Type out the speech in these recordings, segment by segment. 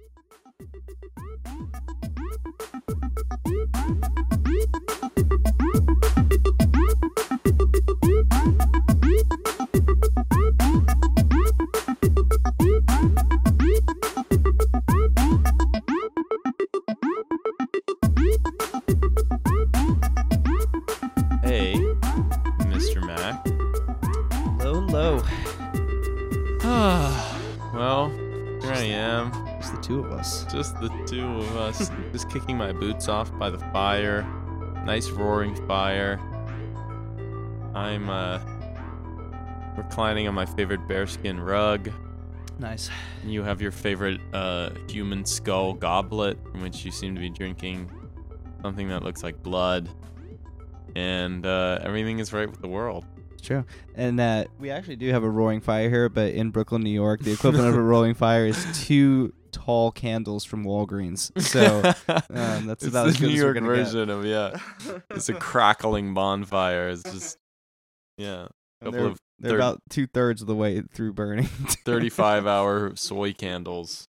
Hey, Mr. Mac. Low, low. well, here I am, It's the two of us. just the two of us, just kicking my boots off by the fire. Nice roaring fire. I'm uh reclining on my favorite bearskin rug. Nice. You have your favorite uh human skull goblet from which you seem to be drinking something that looks like blood. And uh, everything is right with the world. It's true. And uh, we actually do have a roaring fire here, but in Brooklyn, New York, the equivalent of a roaring fire is two tall candles from Walgreens. So um, that's about the as good New York version of yeah. It's a crackling bonfire. It's just yeah, a couple they're of they're third- about two thirds of the way through burning. 35 hour soy candles.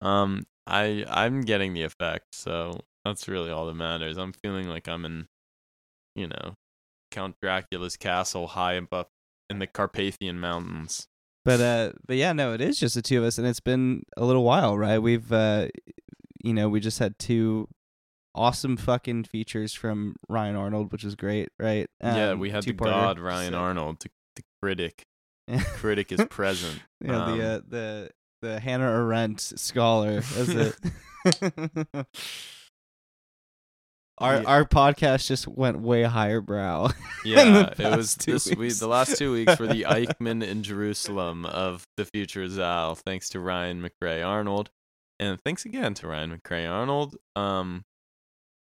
Um, I I'm getting the effect, so that's really all that matters. I'm feeling like I'm in, you know, Count Dracula's castle high above in the Carpathian Mountains. But uh, but yeah, no, it is just the two of us, and it's been a little while, right? We've uh, you know, we just had two awesome fucking features from Ryan Arnold, which is great, right? yeah, Um, we had the god Ryan So- Arnold, the, the critic. Critic is present. Yeah, Um, the uh, the the Hannah Arendt scholar, is it? our Yeah. our podcast just went way higher brow. Yeah, it was this week. The last two weeks were the Eichmann in Jerusalem of the future Zal. Thanks to Ryan McRae Arnold, and thanks again to Ryan McRae Arnold. Um,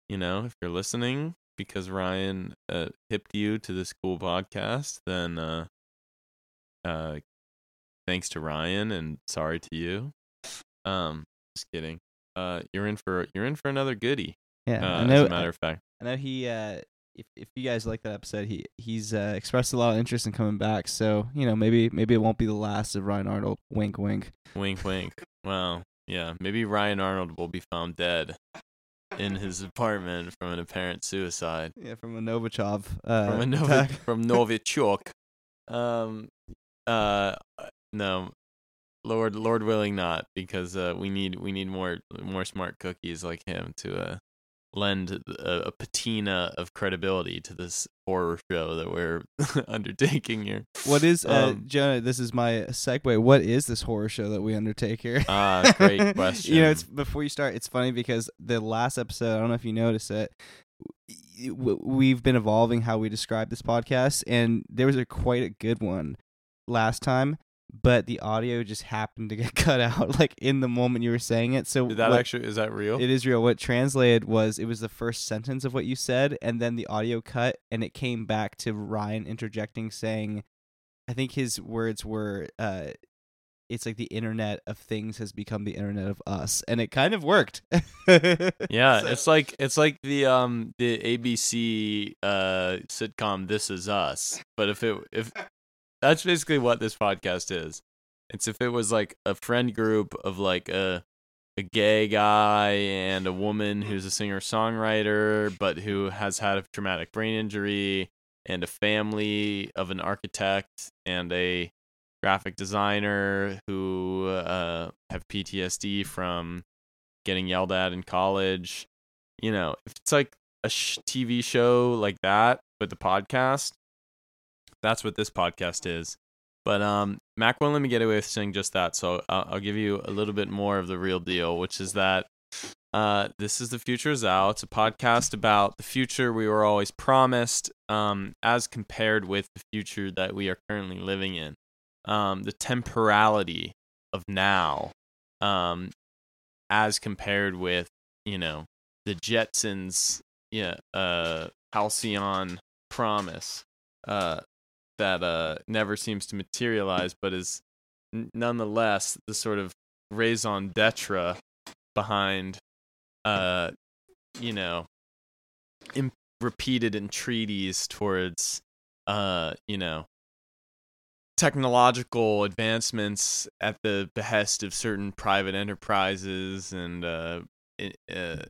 you know, if you're listening because Ryan uh, hipped you to this cool podcast, then uh, uh, thanks to Ryan and sorry to you. Um, just kidding. Uh, you're in for you're in for another goodie. Yeah, Uh, I know. as a matter of fact. I know he. Uh, if if you guys like that episode, he he's uh, expressed a lot of interest in coming back. So you know, maybe maybe it won't be the last of Ryan Arnold. Wink, wink. Wink, wink. Well, yeah, maybe Ryan Arnold will be found dead in his apartment from an apparent suicide Yeah, from a Novichov. Uh, from a Novi- from Novichok. Um, uh, no, Lord, Lord willing, not because uh, we need we need more more smart cookies like him to uh lend a, a patina of credibility to this horror show that we're undertaking here. What is uh, Um, Jonah? This is my segue. What is this horror show that we undertake here? Ah, great question. you know, it's before you start. It's funny because the last episode, I don't know if you noticed it. We've been evolving how we describe this podcast, and there was a quite a good one last time, but the audio just happened to get cut out like in the moment you were saying it. So Is that what- actually is that real? it is real. What translated was it was the first sentence of what you said, and then the audio cut, and it came back to Ryan interjecting, saying, I think his words were, uh, "It's like the Internet of Things has become the Internet of Us," and it kind of worked. Yeah, So- it's like it's like the um the ABC uh sitcom This Is Us. But if it if that's basically what this podcast is. It's if it was like a friend group of like a a gay guy and a woman who's a singer songwriter but who has had a traumatic brain injury and a family of an architect and a graphic designer who uh, have PTSD from getting yelled at in college. You know, if it's like a sh- TV show like that with the podcast, that's what this podcast is. But um, Mac won't let me get away with saying just that, so I'll, I'll give you a little bit more of the real deal, which is that uh, this is the future is out. It's a podcast about the future we were always promised, um, as compared with the future that we are currently living in. Um, the temporality of now, um, as compared with you know the Jetsons, yeah, uh, halcyon promise, uh, that uh never seems to materialize, but is n- nonetheless the sort of raison d'être behind, uh, you know, im- repeated entreaties towards, uh, you know, technological advancements at the behest of certain private enterprises and uh, uh,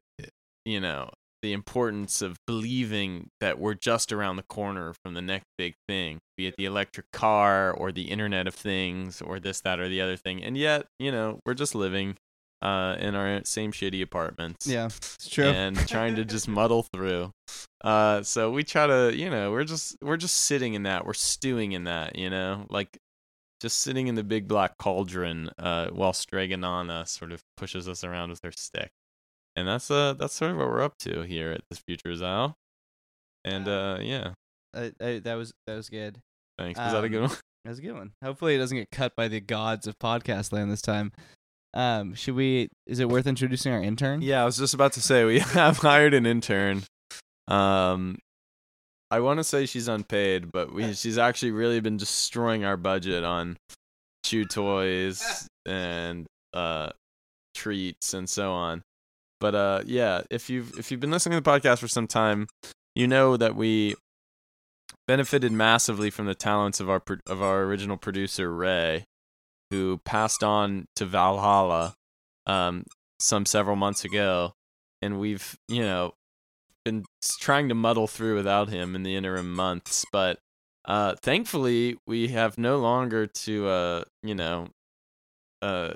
you know the importance of believing that we're just around the corner from the next big thing be it the electric car or the internet of things or this that or the other thing and yet you know we're just living uh, in our same shitty apartments Yeah, it's true. and trying to just muddle through. Uh, so we try to, you know, we're just we're just sitting in that, we're stewing in that, you know, like just sitting in the big black cauldron, uh, while Strega Nona sort of pushes us around with her stick, and that's uh that's sort of what we're up to here at this Future Zal. And uh, yeah, Uh, uh, that was that was good. thanks. Was that a good Um, one? That was a good one. Hopefully, it doesn't get cut by the gods of podcast land this time. Um, should we? Is it worth introducing our intern? Yeah, I was just about to say we have hired an intern. Um, I want to say she's unpaid, but we she's actually really been destroying our budget on chew toys and uh treats and so on. But uh yeah, if you've if you've been listening to the podcast for some time, you know that we benefited massively from the talents of our of our original producer Ray, who passed on to Valhalla um some several months ago, and we've you know been trying to muddle through without him in the interim months, but uh, thankfully we have no longer to uh, you know uh,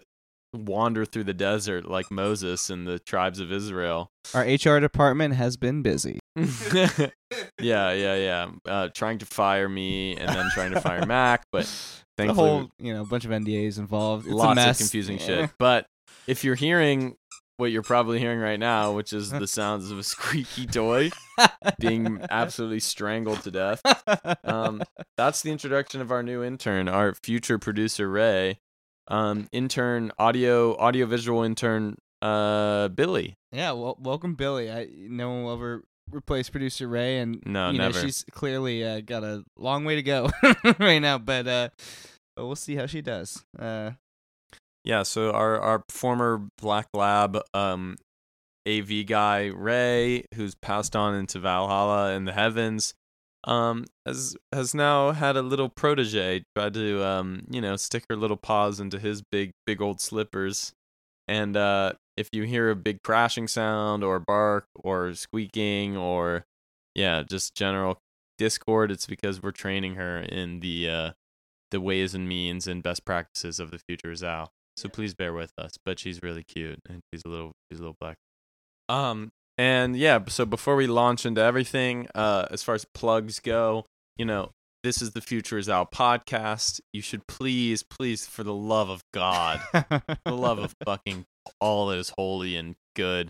wander through the desert like Moses and the tribes of Israel. Our HR department has been busy. yeah, yeah, yeah. Uh, trying to fire me and then trying to fire Mac, but The thankfully whole, you know, a bunch of NDAs involved. It's a lots of confusing Yeah. shit. But if you're hearing what you're probably hearing right now, which is the sounds of a squeaky toy being absolutely strangled to death, um, that's the introduction of our new intern, our future producer Ray, um, intern audio audio visual intern uh Billy. yeah. Well, welcome, Billy. I no one will ever replace producer Ray, and No, you know never. she's clearly uh, got a long way to go right now. But uh, but we'll see how she does. Uh, Yeah, so our our former Black Lab um AV guy Ray, who's passed on into Valhalla in the heavens, um has has now had a little protege try to um you know stick her little paws into his big big old slippers, and uh if you hear a big crashing sound or bark or squeaking or yeah just general discord, it's because we're training her in the uh the ways and means and best practices of the future Zal. So please bear with us. But she's really cute and she's a little she's a little black. Um and yeah, so before we launch into everything, uh as far as plugs go, you know, this is the Future is Out podcast. You should please, please, for the love of God, the love of fucking all that is holy and good,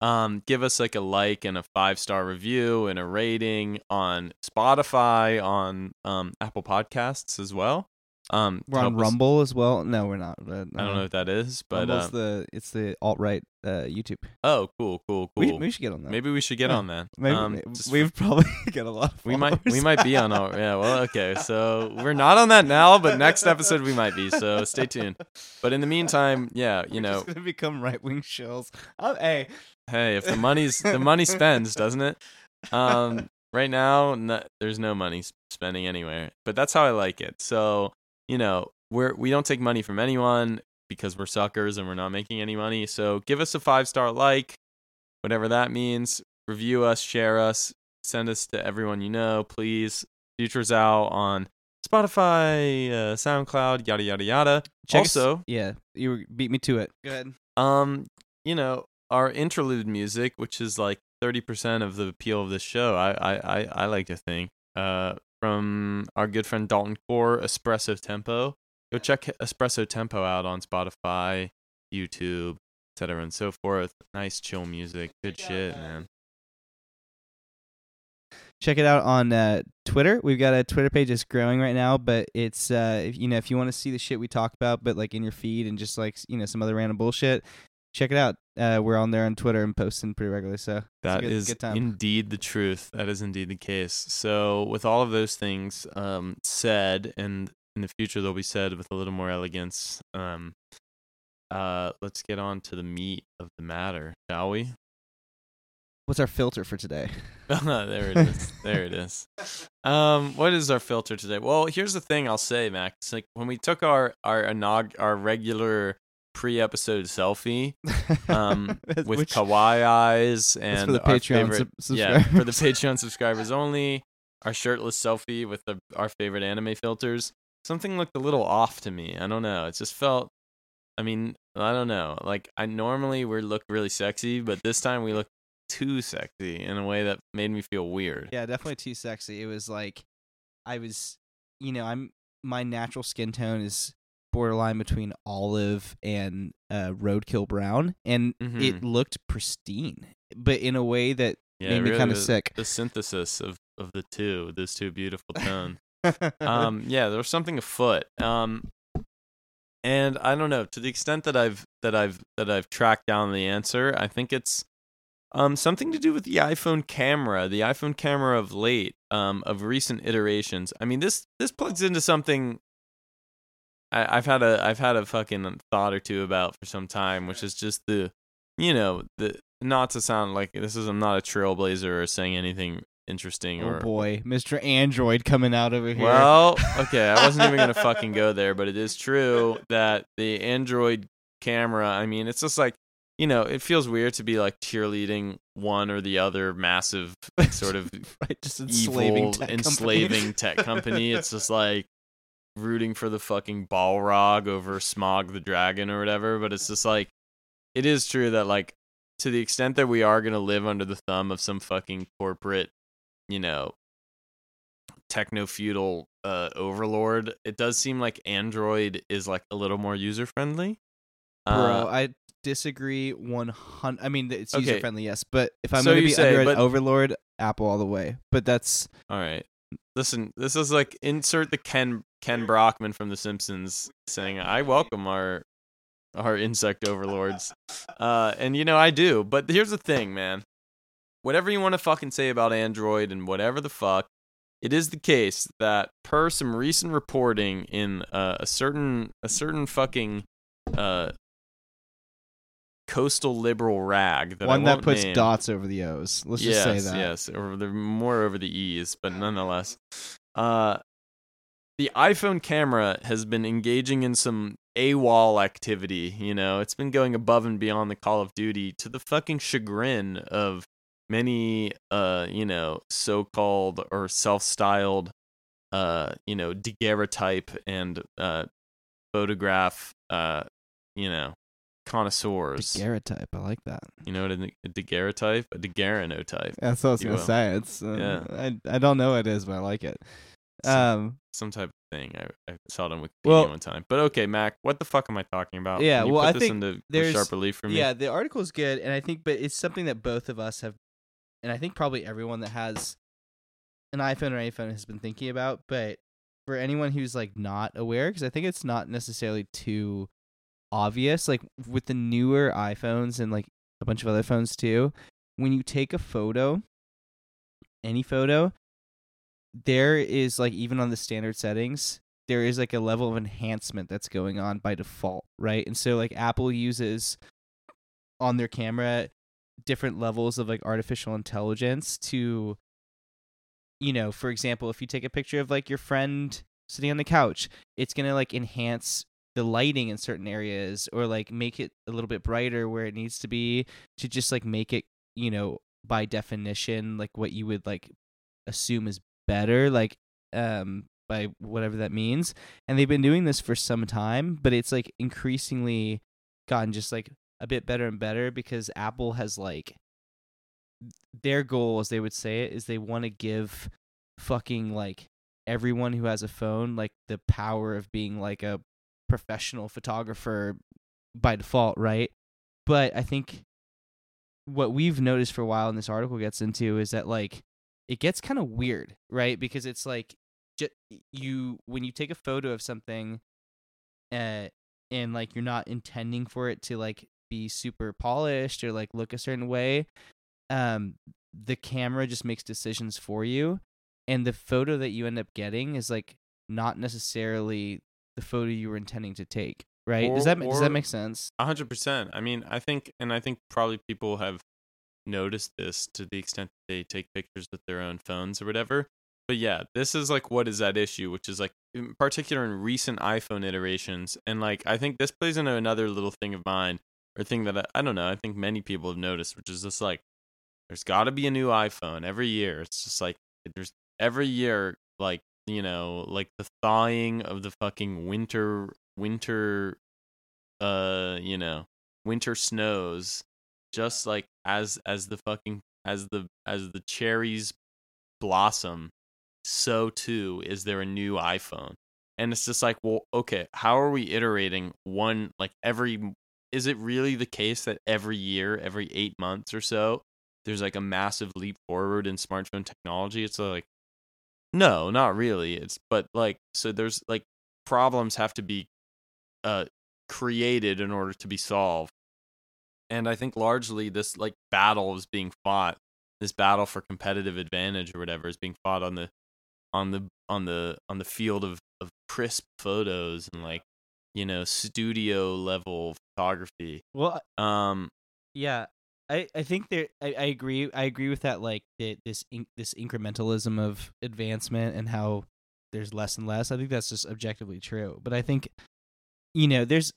um, give us like a like and a five star review and a rating on Spotify, on um Apple Podcasts as well. Um, we're on help us- Rumble as well. No, we're not. But, I don't know what that is, but uh, the it's the alt right uh, YouTube. oh, cool, cool, cool. we should get on that. Maybe we should get Yeah. on that. Maybe um, we've probably get a lot. Of we might we might be on our yeah well okay so we're not on that now but next episode we might be so stay tuned but in the meantime yeah you We're know just gonna become right wing shills. Oh, hey, hey if the money's the money spends doesn't it um right now no, there's no money spending anywhere but that's how i like it so you know we're we don't take money from anyone because we're suckers and we're not making any money so give us a five star like whatever that means review us share us send us to everyone you know please futures out on spotify uh, soundcloud yada yada yada Check us- also yeah, you beat me to it. Go ahead. um, you know, our interlude music, which is like thirty percent of the appeal of this show, I, I, I, I like to think, uh, from our good friend Dalton Core, Espresso Tempo. Go check Espresso Tempo out on Spotify, YouTube, etc., and so forth. Nice chill music, good shit, man. Check it out on uh, Twitter. We've got a Twitter page that's growing right now, but it's uh, if, you know if you want to see the shit we talk about, but like in your feed and just like you know some other random bullshit, check it out. Uh, we're on there on Twitter and posting pretty regularly. So it's a That good- is good time. indeed the truth. That is indeed the case. So, with all of those things um, said, and in the future they'll be said with a little more elegance, um, uh, let's get on to the meat of the matter, shall we? What's our filter for today? there it is. There it is. Um, what is our filter today? Well, here's the thing I'll say, Max. Like when we took our our inaug- our regular pre-episode selfie um, with Which- kawaii eyes and for the our Patreon favorite, sub- yeah, for the subscribers. Patreon subscribers only. Our shirtless selfie with the, our favorite anime filters. Something looked a little off to me. I don't know. It just felt. I mean, I don't know. Like I normally we look really sexy, but this time we look too sexy in a way that made me feel weird. Yeah, definitely too sexy. It was like I was, you know, I'm my natural skin tone is borderline between olive and uh, roadkill brown, and it Mhm. looked pristine, but in a way that Yeah, made me really kind of sick. The synthesis of of the two, those two beautiful tones. Um, yeah, there was something afoot. Um, and I don't know to the extent that I've that I've that I've tracked down the answer. I think it's um something to do with the iPhone camera, the iPhone camera of late, um, of recent iterations. I mean, this this plugs into something. I, I've had a I've had a fucking thought or two about for some time, which is just the, you know, the not to sound like this is I'm not a trailblazer or saying anything interesting oh or boy, Mr. Android coming out over here. well, okay, I wasn't even gonna fucking go there, but it is true that the Android camera. I mean, it's just like you know, it feels weird to be like cheerleading one or the other massive sort of right, just enslaving evil, tech enslaving tech company. It's just like rooting for the fucking Balrog over Smaug the Dragon or whatever. But it's just like it is true that like to the extent that we are gonna live under the thumb of some fucking corporate, you know, techno feudal uh, overlord, it does seem like Android is like a little more user friendly. Bro, I disagree 100. I mean, it's Okay. user friendly, yes, but if I'm So going to be say, under an but- overlord, Apple all the way. But that's All right. Listen, this is like insert the Ken Ken Brockman from The Simpsons saying, "I welcome our our insect overlords," uh, and you know I do. But here's the thing, man. Whatever you want to fucking say about Android and whatever the fuck, it is the case that per some recent reporting in uh, a certain a certain fucking uh, coastal liberal rag that I one that puts name. dots over the O's. Let's yes, just say that. Yes, or they're more over the E's, but nonetheless. Uh, the iPhone camera has been engaging in some AWOL activity, you know, it's been going above and beyond the Call of Duty to the fucking chagrin of many, uh, you know, so called or self styled, uh, you know, daguerreotype and, uh, photograph, uh, you know, connoisseurs. Daguerreotype. I like that. You know what a, a daguerreotype? A daguerreotype. That's what I was gonna will. say. It's uh, Yeah. I I don't know what it is, but I like it. Some, Um. some type of thing. I, I saw it on Wikipedia Well- one time. But okay, Mac, what the fuck am I talking about? Yeah, well, put I this think into there's- sharp relief for me. Yeah, the article is good, and I think, but it's something that both of us have, and I think probably everyone that has an iPhone or iPhone has been thinking about. But for anyone who's like not aware, because I think it's not necessarily too obvious, like with the newer iPhones and like a bunch of other phones too, when you take a photo, any photo, there is like even on the standard settings, there is like a level of enhancement that's going on by default, right? And so like Apple uses on their camera different levels of like artificial intelligence to you know, for example, if you take a picture of like your friend sitting on the couch, it's going to like enhance the lighting in certain areas or like make it a little bit brighter where it needs to be to just like make it, you know, by definition like what you would like assume is better like um by whatever that means. And they've been doing this for some time, but it's like increasingly gotten just like a bit better and better because Apple has like their goal as they would say it is they want to give fucking like everyone who has a phone like the power of being like a professional photographer by default, right? But I think what we've noticed for a while and this article gets into is that like it gets kind of weird, right? Because it's like you when you take a photo of something uh, and like you're not intending for it to like be super polished or like look a certain way um the camera just makes decisions for you and the photo that you end up getting is like not necessarily the photo you were intending to take right does that does that make sense A hundred percent. I mean, I think, and I think probably people have noticed this to the extent that they take pictures with their own phones or whatever. But yeah, this is like what is that issue, which is like in particular in recent iPhone iterations, and like I think this plays into another little thing of mine or thing that I, I don't know. I think many people have noticed, which is just like there's got to be a new iPhone every year. It's just like there's every year like you know like the thawing of the fucking winter winter uh you know winter snows just like as as the fucking as the as the cherries blossom so too is there a new iphone and it's just like well okay how are we iterating one like every is it really the case that every year every eight months or so there's like a massive leap forward in smartphone technology? It's like no not really. It's but like so there's like problems have to be uh created in order to be solved. And i think largely this like battle is being fought this battle for competitive advantage or whatever is being fought on the on the on the on the field of of crisp photos and like you know studio level photography Well, um yeah, I I think there I, I agree I agree with that like the, this in, this incrementalism of advancement and how there's less and less. I think that's just objectively true. But I think you know there's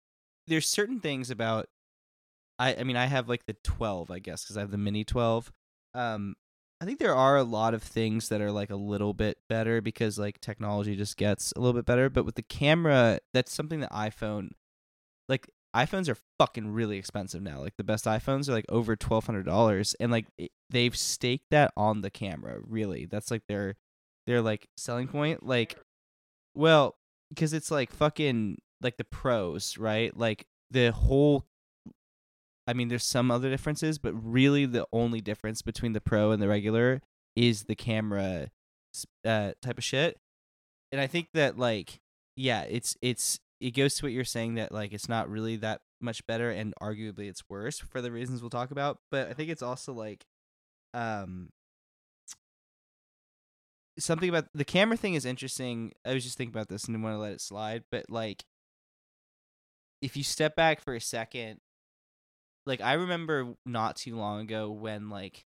there's certain things about I I mean I have like the 12 I guess cuz I have the mini 12. Um I think there are a lot of things that are like a little bit better because like technology just gets a little bit better, but with the camera that's something that iPhone like iPhones are fucking really expensive now. Like the best iPhones are like over twelve hundred dollars, and like they've staked that on the camera. Really, that's like their their like selling point. Like, well, because it's like fucking like the pros, right? Like the whole. I mean, there's some other differences, but really the only difference between the pro and the regular is the camera uh, type of shit. And I think that like yeah, it's it's it goes to what you're saying that like it's not really that much better and arguably it's worse for the reasons we'll talk about but i think it's also like um something about the camera thing is interesting i was just thinking about this and didn't want to let it slide but like if you step back for a second like i remember not too long ago when like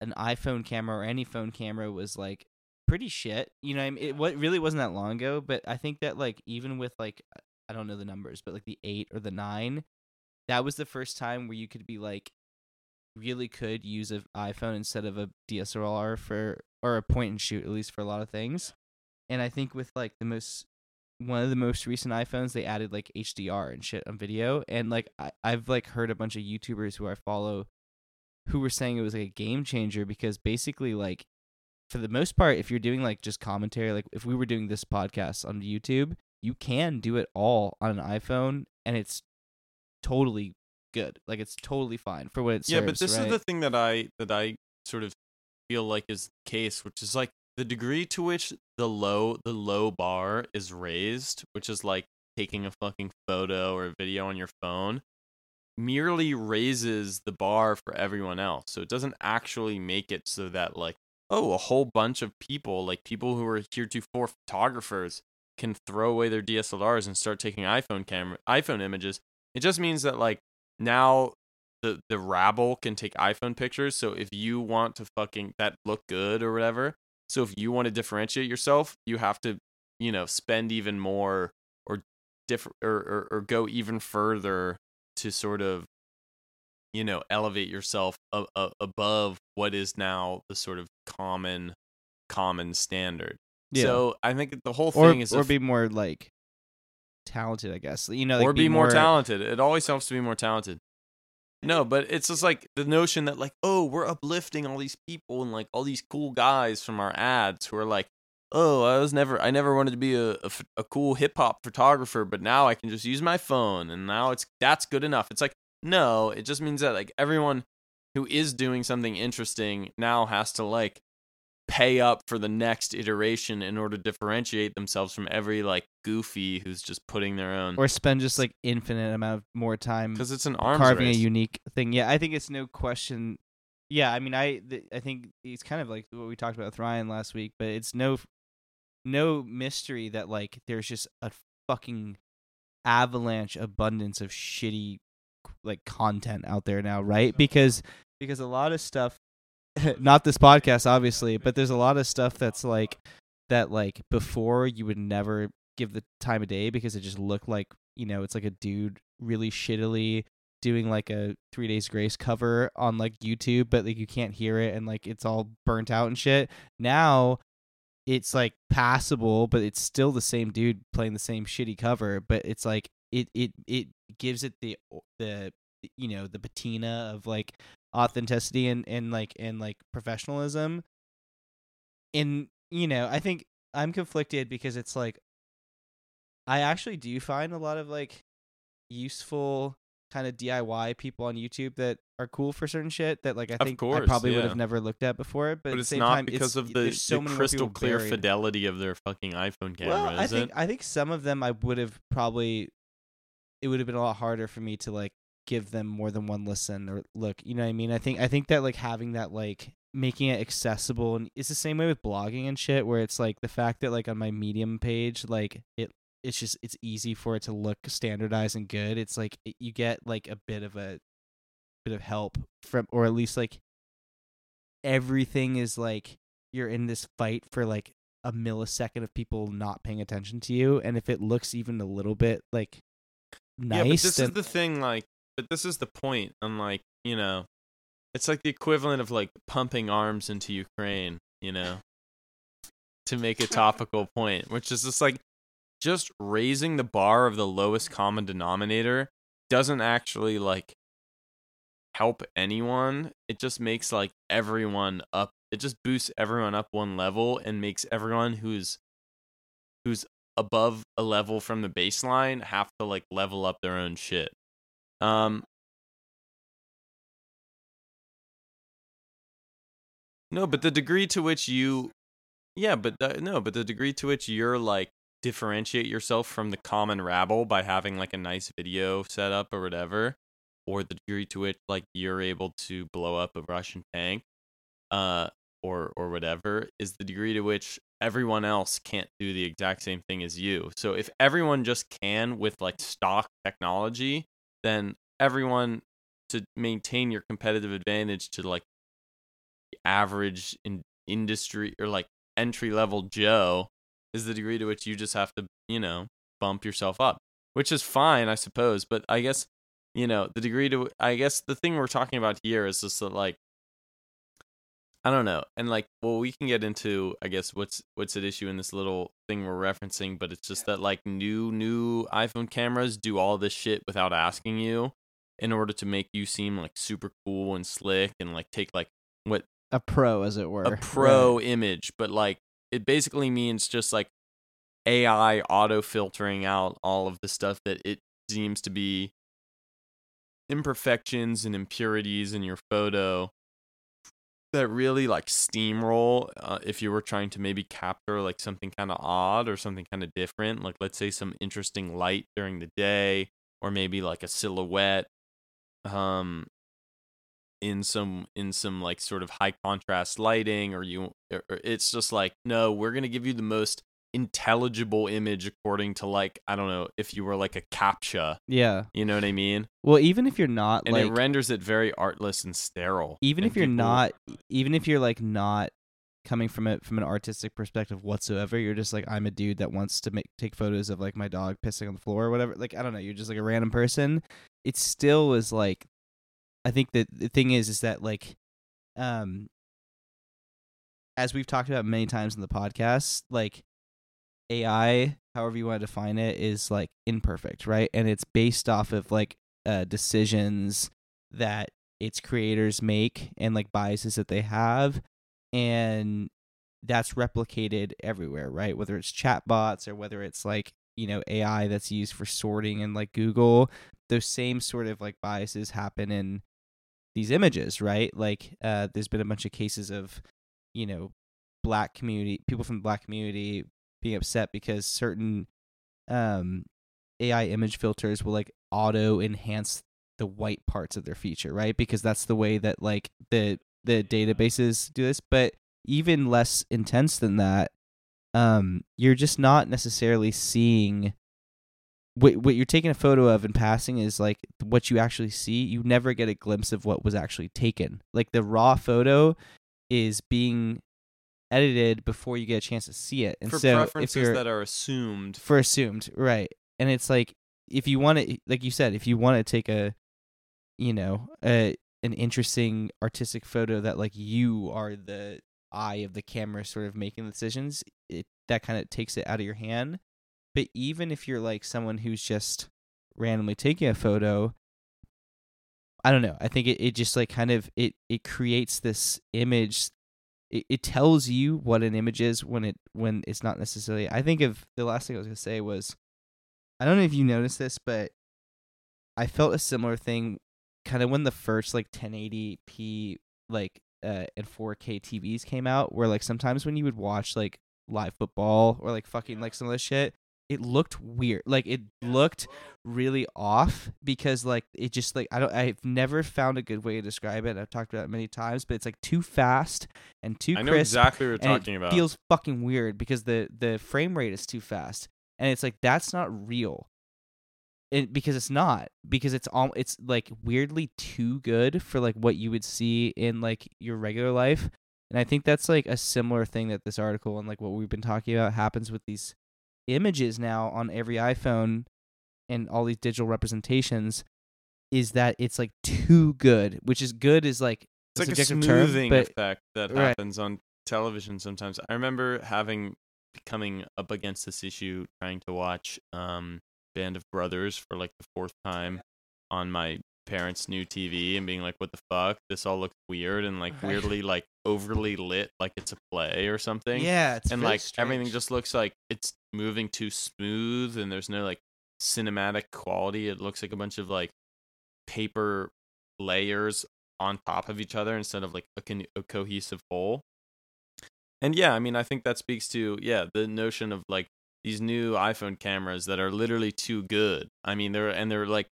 an iphone camera or any phone camera was like pretty shit. You know, I mean, it what really wasn't that long ago, but I think that like even with like I don't know the numbers, but like the eight or the nine, that was the first time where you could be like really could use an iPhone instead of a DSLR for or a point and shoot at least for a lot of things. And I think with like the most one of the most recent iPhones, they added like HDR and shit on video. And like I, I've like heard a bunch of YouTubers who I follow who were saying it was like a game changer because basically like for the most part, if you're doing like just commentary, like if we were doing this podcast on YouTube, you can do it all on an iPhone and it's totally good. Like it's totally fine for what it serves. yeah but this right? is the thing that i that i sort of feel like is the case which is like the degree to which the low the low bar is raised which is like taking a fucking photo or a video on your phone merely raises the bar for everyone else so it doesn't actually make it so that like oh a whole bunch of people like people who are heretofore photographers can throw away their DSLRs and start taking iPhone camera iPhone images it just means that like now the the rabble can take iPhone pictures. So if you want to fucking that look good or whatever, so if you want to differentiate yourself, you have to you know spend even more or differ or, or or go even further to sort of you know elevate yourself a, a, above what is now the sort of common common standard. Yeah. So I think the whole or thing is or if- be more like talented, I guess. You know, like or be, more, talented. It always helps to be more talented. No, but it's just like the notion that like, oh, we're uplifting all these people and like all these cool guys from our ads who are like, oh, I was never, I never wanted to be a, a, a cool hip hop photographer, but now I can just use my phone and now it's that's good enough. It's like, no, it just means that like everyone who is doing something interesting now has to like pay up for the next iteration in order to differentiate themselves from every like goofy who's just putting their own Or spend just like infinite amount of more time because it's an arms carving race. a unique thing. Yeah, I think it's no question. Yeah, I mean, I th- I think it's kind of like what we talked about with Ryan last week, but it's no no mystery that like there's just a fucking avalanche abundance of shitty like content out there now, right? Because because a lot of stuff not this podcast obviously, but there's a lot of stuff that's like that like before you would never give the time of day because it just looked like, you know, it's like a dude really shittily doing like a 3 days grace cover on like YouTube, but like you can't hear it and like it's all burnt out and shit. Now it's like passable, but it's still the same dude playing the same shitty cover, but it's like it it it gives it the the you know the patina of like authenticity and and like and like professionalism and you know i think i'm conflicted because it's like i actually do find a lot of like useful kind of diy people on youtube that are cool for certain shit that like i think i course, probably would have never looked at before but, But, at the it's same not time, because it's, of the, there's so the many crystal clear buried. fidelity of their fucking iPhone camera. Well, I think it? I think some of them I would have probably it would have been a lot harder for me to like give them more than one listen or look. You know what I mean? I think I think that like having that like making it accessible and it's the same way with blogging and shit where it's like the fact that like on my medium page like it it's just it's easy for it to look standardized and good it's like it, you get like a bit of a bit of help from or at least like everything is like you're in this fight for like a millisecond of people not paying attention to you and if it looks even a little bit like nice yeah, but this then is the thing. Like, but this is the point. And like, you know, it's like the equivalent of like pumping arms into Ukraine. You know, to make a topical point, which is just like just raising the bar of the lowest common denominator doesn't actually like help anyone. It just makes like everyone up. It just boosts everyone up one level and makes everyone who's who's above a level from the baseline have to like level up their own shit. Um No, but the degree to which you Yeah, but no, but the degree to which you're like differentiate yourself from the common rabble by having like a nice video set up or whatever or the degree to which like you're able to blow up a Russian tank uh or or whatever is the degree to which everyone else can't do the exact same thing as you. So if everyone just can with like stock technology, then everyone to maintain your competitive advantage to like the average in industry or like entry level Joe is the degree to which you just have to, you know, bump yourself up, which is fine, I suppose. But I guess, you know, the degree to, I guess the thing we're talking about here is just that, like, I don't know. And like, well, we can get into, I guess, what's what's at issue in this little thing we're referencing, but it's just that like new new iPhone cameras do all this shit without asking you in order to make you seem like super cool and slick and like take like what a pro as it were a pro image, but like it basically means just like AI auto filtering out all of the stuff that it seems to be imperfections and impurities in your photo that really like steamroll uh, if you were trying to maybe capture like something kind of odd or something kind of different like let's say some interesting light during the day or maybe like a silhouette um in some in some like sort of high contrast lighting or you or it's just like no we're going to give you the most intelligible image according to like i don't know if you were like a captcha yeah. you know what i mean? Well even if you're not and like it renders it very artless and sterile even and if you're people- not even if you're like not coming from it from an artistic perspective whatsoever you're just like i'm a dude that wants to make take photos of like my dog pissing on the floor or whatever like i don't know you're just like a random person it still is like i think that the thing is is that like um as we've talked about many times in the podcast like ai however you want to define it is like imperfect right? And it's based off of like uh decisions that its creators make and like biases that they have and that's replicated everywhere right? Whether it's chatbots or whether it's like you know ai that's used for sorting and like google those same sort of like biases happen in these images right? Like uh there's been a bunch of cases of you know black community people from the black community being upset because certain um ai image filters will like auto enhance the white parts of their feature right because that's the way that like the the databases do this but even less intense than that um you're just not necessarily seeing what what you're taking a photo of in passing is like what you actually see. You never get a glimpse of what was actually taken. Like the raw photo is being edited before you get a chance to see it. And for so if preferences you're that are assumed. for assumed, right? And it's like if you want to, like you said, if you want to take a, you know, a an interesting artistic photo that like you are the eye of the camera, sort of making the decisions, it that kind of takes it out of your hand. But even if you're like someone who's just randomly taking a photo, I don't know. I think it, it just like kind of it it creates this image it, it tells you what an image is when it when it's not necessarily I think of the last thing I was gonna say was I don't know if you noticed this, but I felt a similar thing kind of when the first like 1080p like uh and 4K TVs came out where like sometimes when you would watch like live football or like fucking like some of this shit it looked weird like it looked really off because like it just like I don't I've never found a good way to describe it. I've talked about it many times, but it's like too fast and too I know crisp exactly what you're talking it about. feels fucking weird because the the frame rate is too fast. And it's like that's not real. It, because it's not because it's all it's like weirdly too good for like what you would see in like your regular life and i think that's like a similar thing that this article and like what we've been talking about happens with these images now on every iphone and all these digital representations is that it's like too good which is good is like it's like a subjective term, smoothing but effect that Right. happens on television sometimes. I remember having coming up against this issue trying to watch um Band of Brothers for like the fourth time on my parents' new TV and being like, "What the fuck? This all looks weird and like Right. weirdly like overly lit, like it's a play or something." yeah it's and like everything just looks like it's moving too smooth and there's no like cinematic quality it looks like a bunch of like paper layers on top of each other instead of like a, con- a cohesive whole and yeah i mean i think that speaks to yeah the notion of like these new iphone cameras that are literally too good i mean they're and they're like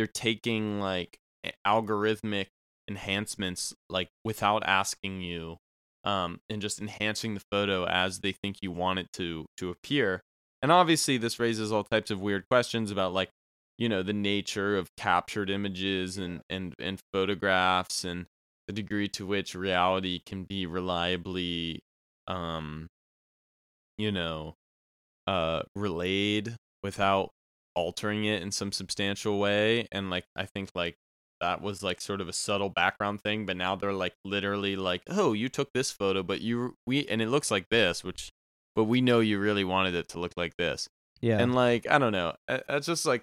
they're taking like algorithmic enhancements like without asking you um, and just enhancing the photo as they think you want it to to appear. And obviously, this raises all types of weird questions about like you know the nature of captured images and and and photographs and the degree to which reality can be reliably um you know uh relayed without altering it in some substantial way and like i think like that was like sort of a subtle background thing but now they're like literally like oh you took this photo but you we and it looks like this which but we know you really wanted it to look like this. Yeah. And like i don't know it- it's just like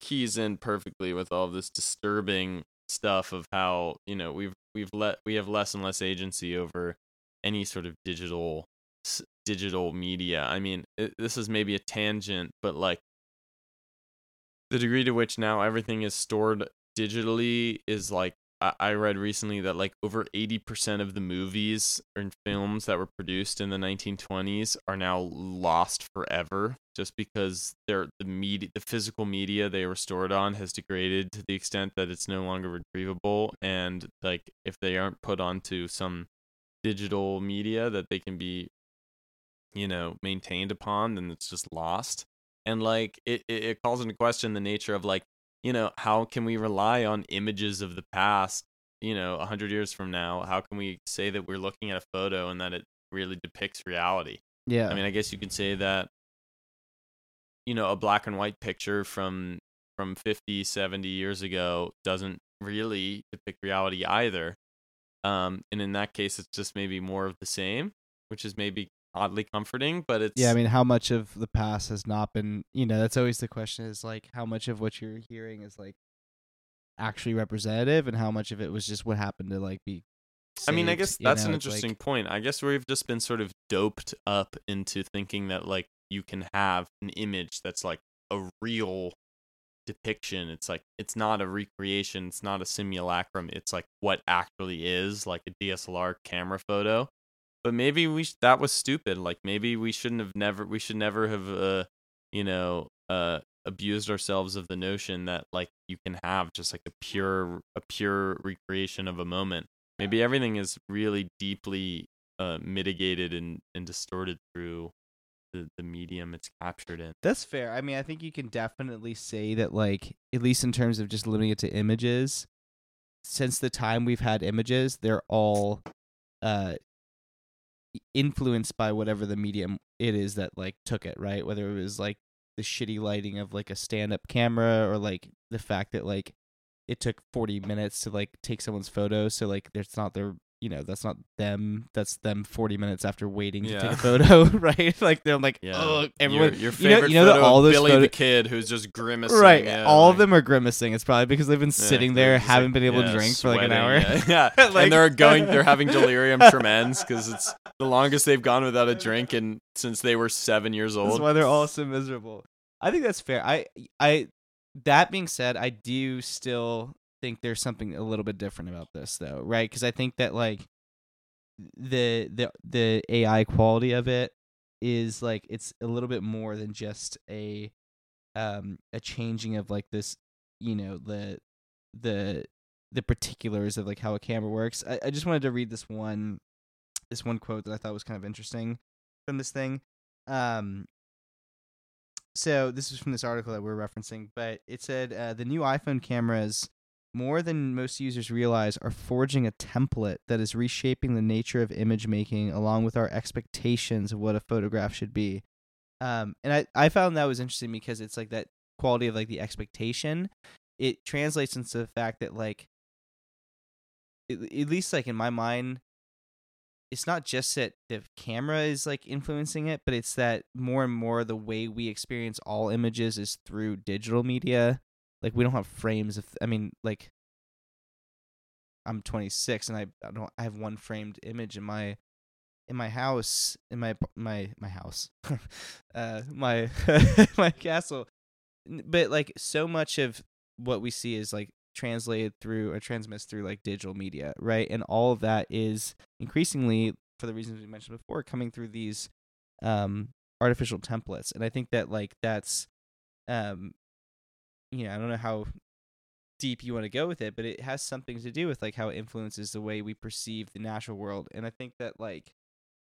keys in perfectly with all this disturbing stuff of how you know we've we've let we have less and less agency over any sort of digital digital media. I mean it, this is maybe a tangent but like the degree to which now everything is stored digitally is like I, read recently that like over 80% of the movies and films that were produced in the 1920s are now lost forever just because they're the media the physical media they were stored on has degraded to the extent that it's no longer retrievable. And like if they aren't put onto some digital media that they can be you know maintained upon then it's just lost and like it, it, it calls into question the nature of like you know how can we rely on images of the past you know a 100 years from now? How can we say that we're looking at a photo and that it really depicts reality? Yeah. i mean i guess you could say that you know a black and white picture from from 50 70 years ago doesn't really depict reality either. Um and in that case it's just maybe more of the same which is maybe oddly comforting but it's yeah i mean how much of the past has not been you know that's always the question is like how much of what you're hearing is like actually representative and how much of it was just what happened to like be I mean, I saved, guess you that's know? an It's like- interesting point. I guess we've just been sort of doped up into thinking that like you can have an image that's like a real depiction. It's like it's not a recreation, it's not a simulacrum. It's like what actually is like a DSLR camera photo. But maybe we sh- that was stupid. Like maybe we shouldn't have never we should never have uh you know uh abused ourselves of the notion that like you can have just like a pure a pure recreation of a moment maybe everything is really deeply uh, mitigated and, and distorted through the the medium it's captured in. That's fair. I mean, I think you can definitely say that, like, at least in terms of just limiting it to images, since the time we've had images, they're all uh influenced by whatever the medium it is that like took it, right? Whether it was like the shitty lighting of like a stand-up camera or like the fact that like it took 40 minutes to like take someone's photo so like there's not their you know that's not them that's them 40 minutes after waiting to take a photo right? Like they're like Yeah, oh everyone your, your you know- favorite you know that photo all of those Billy photo- the Kid who's just grimacing. right yeah, all of them are grimacing. It's probably because they've been Yeah, sitting there haven't like, been able yeah, to drink for like an hour. Yeah, yeah. Like- and they're going, they're having delirium tremens because it's the longest they've gone without a drink and since they were seven years old. that's why they're all so miserable. I think that's fair. I i that being said i do still think there's something a little bit different about this though right? Because i think that like the the the ai quality of it is like it's a little bit more than just a um a changing of like this you know the the the particulars of like how a camera works. I, I just wanted to read this one this one quote that i thought was kind of interesting from this thing. Um so this is from this article that we're referencing but it said uh, the new iphone cameras more than most users realize are forging a template that is reshaping the nature of image making along with our expectations of what a photograph should be. Um, and I, I found that was interesting because it's like that quality of like the expectation it translates into the fact that like at, at least like in my mind it's not just that the camera is like influencing it but it's that more and more the way we experience all images is through digital media like we don't have frames of i mean like i'm 26 and i, I don't i have one framed image in my in my house in my my my house uh my my castle. But like so much of what we see is like translated through or transmits through like digital media right? And all of that is increasingly for the reasons we mentioned before coming through these um artificial templates. And i think that like that's um you know i don't know how deep you want to go with it but it has something to do with like how it influences the way we perceive the natural world and i think that like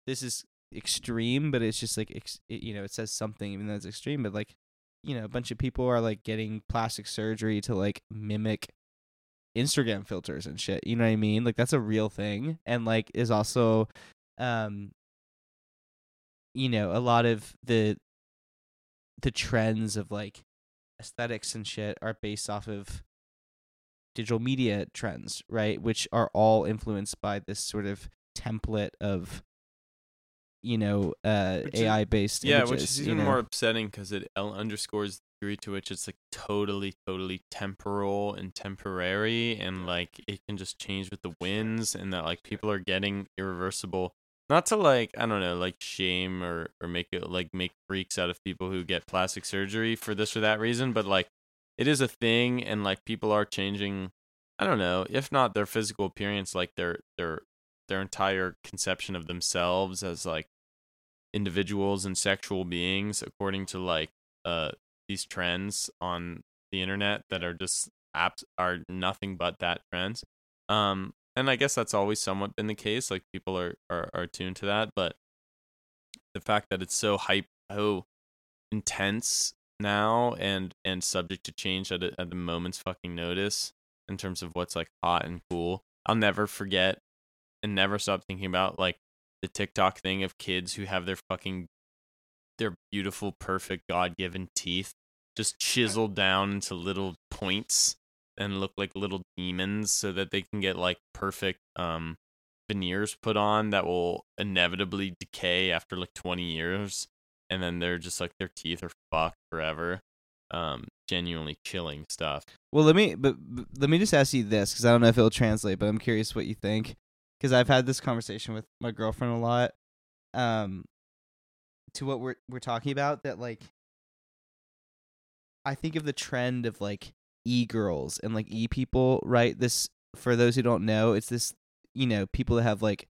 this is extreme but it's just like ex- it, you know it says something even though it's extreme but like you know a bunch of people are like getting plastic surgery to like mimic instagram filters and shit you know what i mean? Like that's a real thing and like is also um you know a lot of the the trends of like aesthetics and shit are based off of digital media trends right which are all influenced by this sort of template of you know uh Which ai based yeah, images, which is you even know? more upsetting because it underscores the degree to which it's like totally, totally temporal and temporary, and like it can just change with the winds, and that like people are getting irreversible. Not to like I don't know, like shame or or make it like make freaks out of people who get plastic surgery for this or that reason, but like it is a thing, and like people are changing. I don't know, if not their physical appearance, like their their their entire conception of themselves as like individuals and sexual beings according to like uh these trends on the internet that are just apps are nothing but that trends um and i guess that's always somewhat been the case like people are are, are tuned to that but the fact that it's so hype so intense now and and subject to change at a, at the moment's fucking notice in terms of what's like hot and cool i'll never forget and never stop thinking about like the TikTok thing of kids who have their fucking their beautiful, perfect, God given teeth just chiseled down into little points and look like little demons so that they can get like perfect um veneers put on that will inevitably decay after like 20 years and then they're just like their teeth are fucked forever um genuinely chilling stuff Well, let me but, but let me just ask you this because I don't know if it'll translate, but I'm curious what you think because I've had this conversation with my girlfriend a lot. Um, to what we're we're talking about that like, I think of the trend of like e girls and like e people, right? This for those who don't know, it's this you know people that have like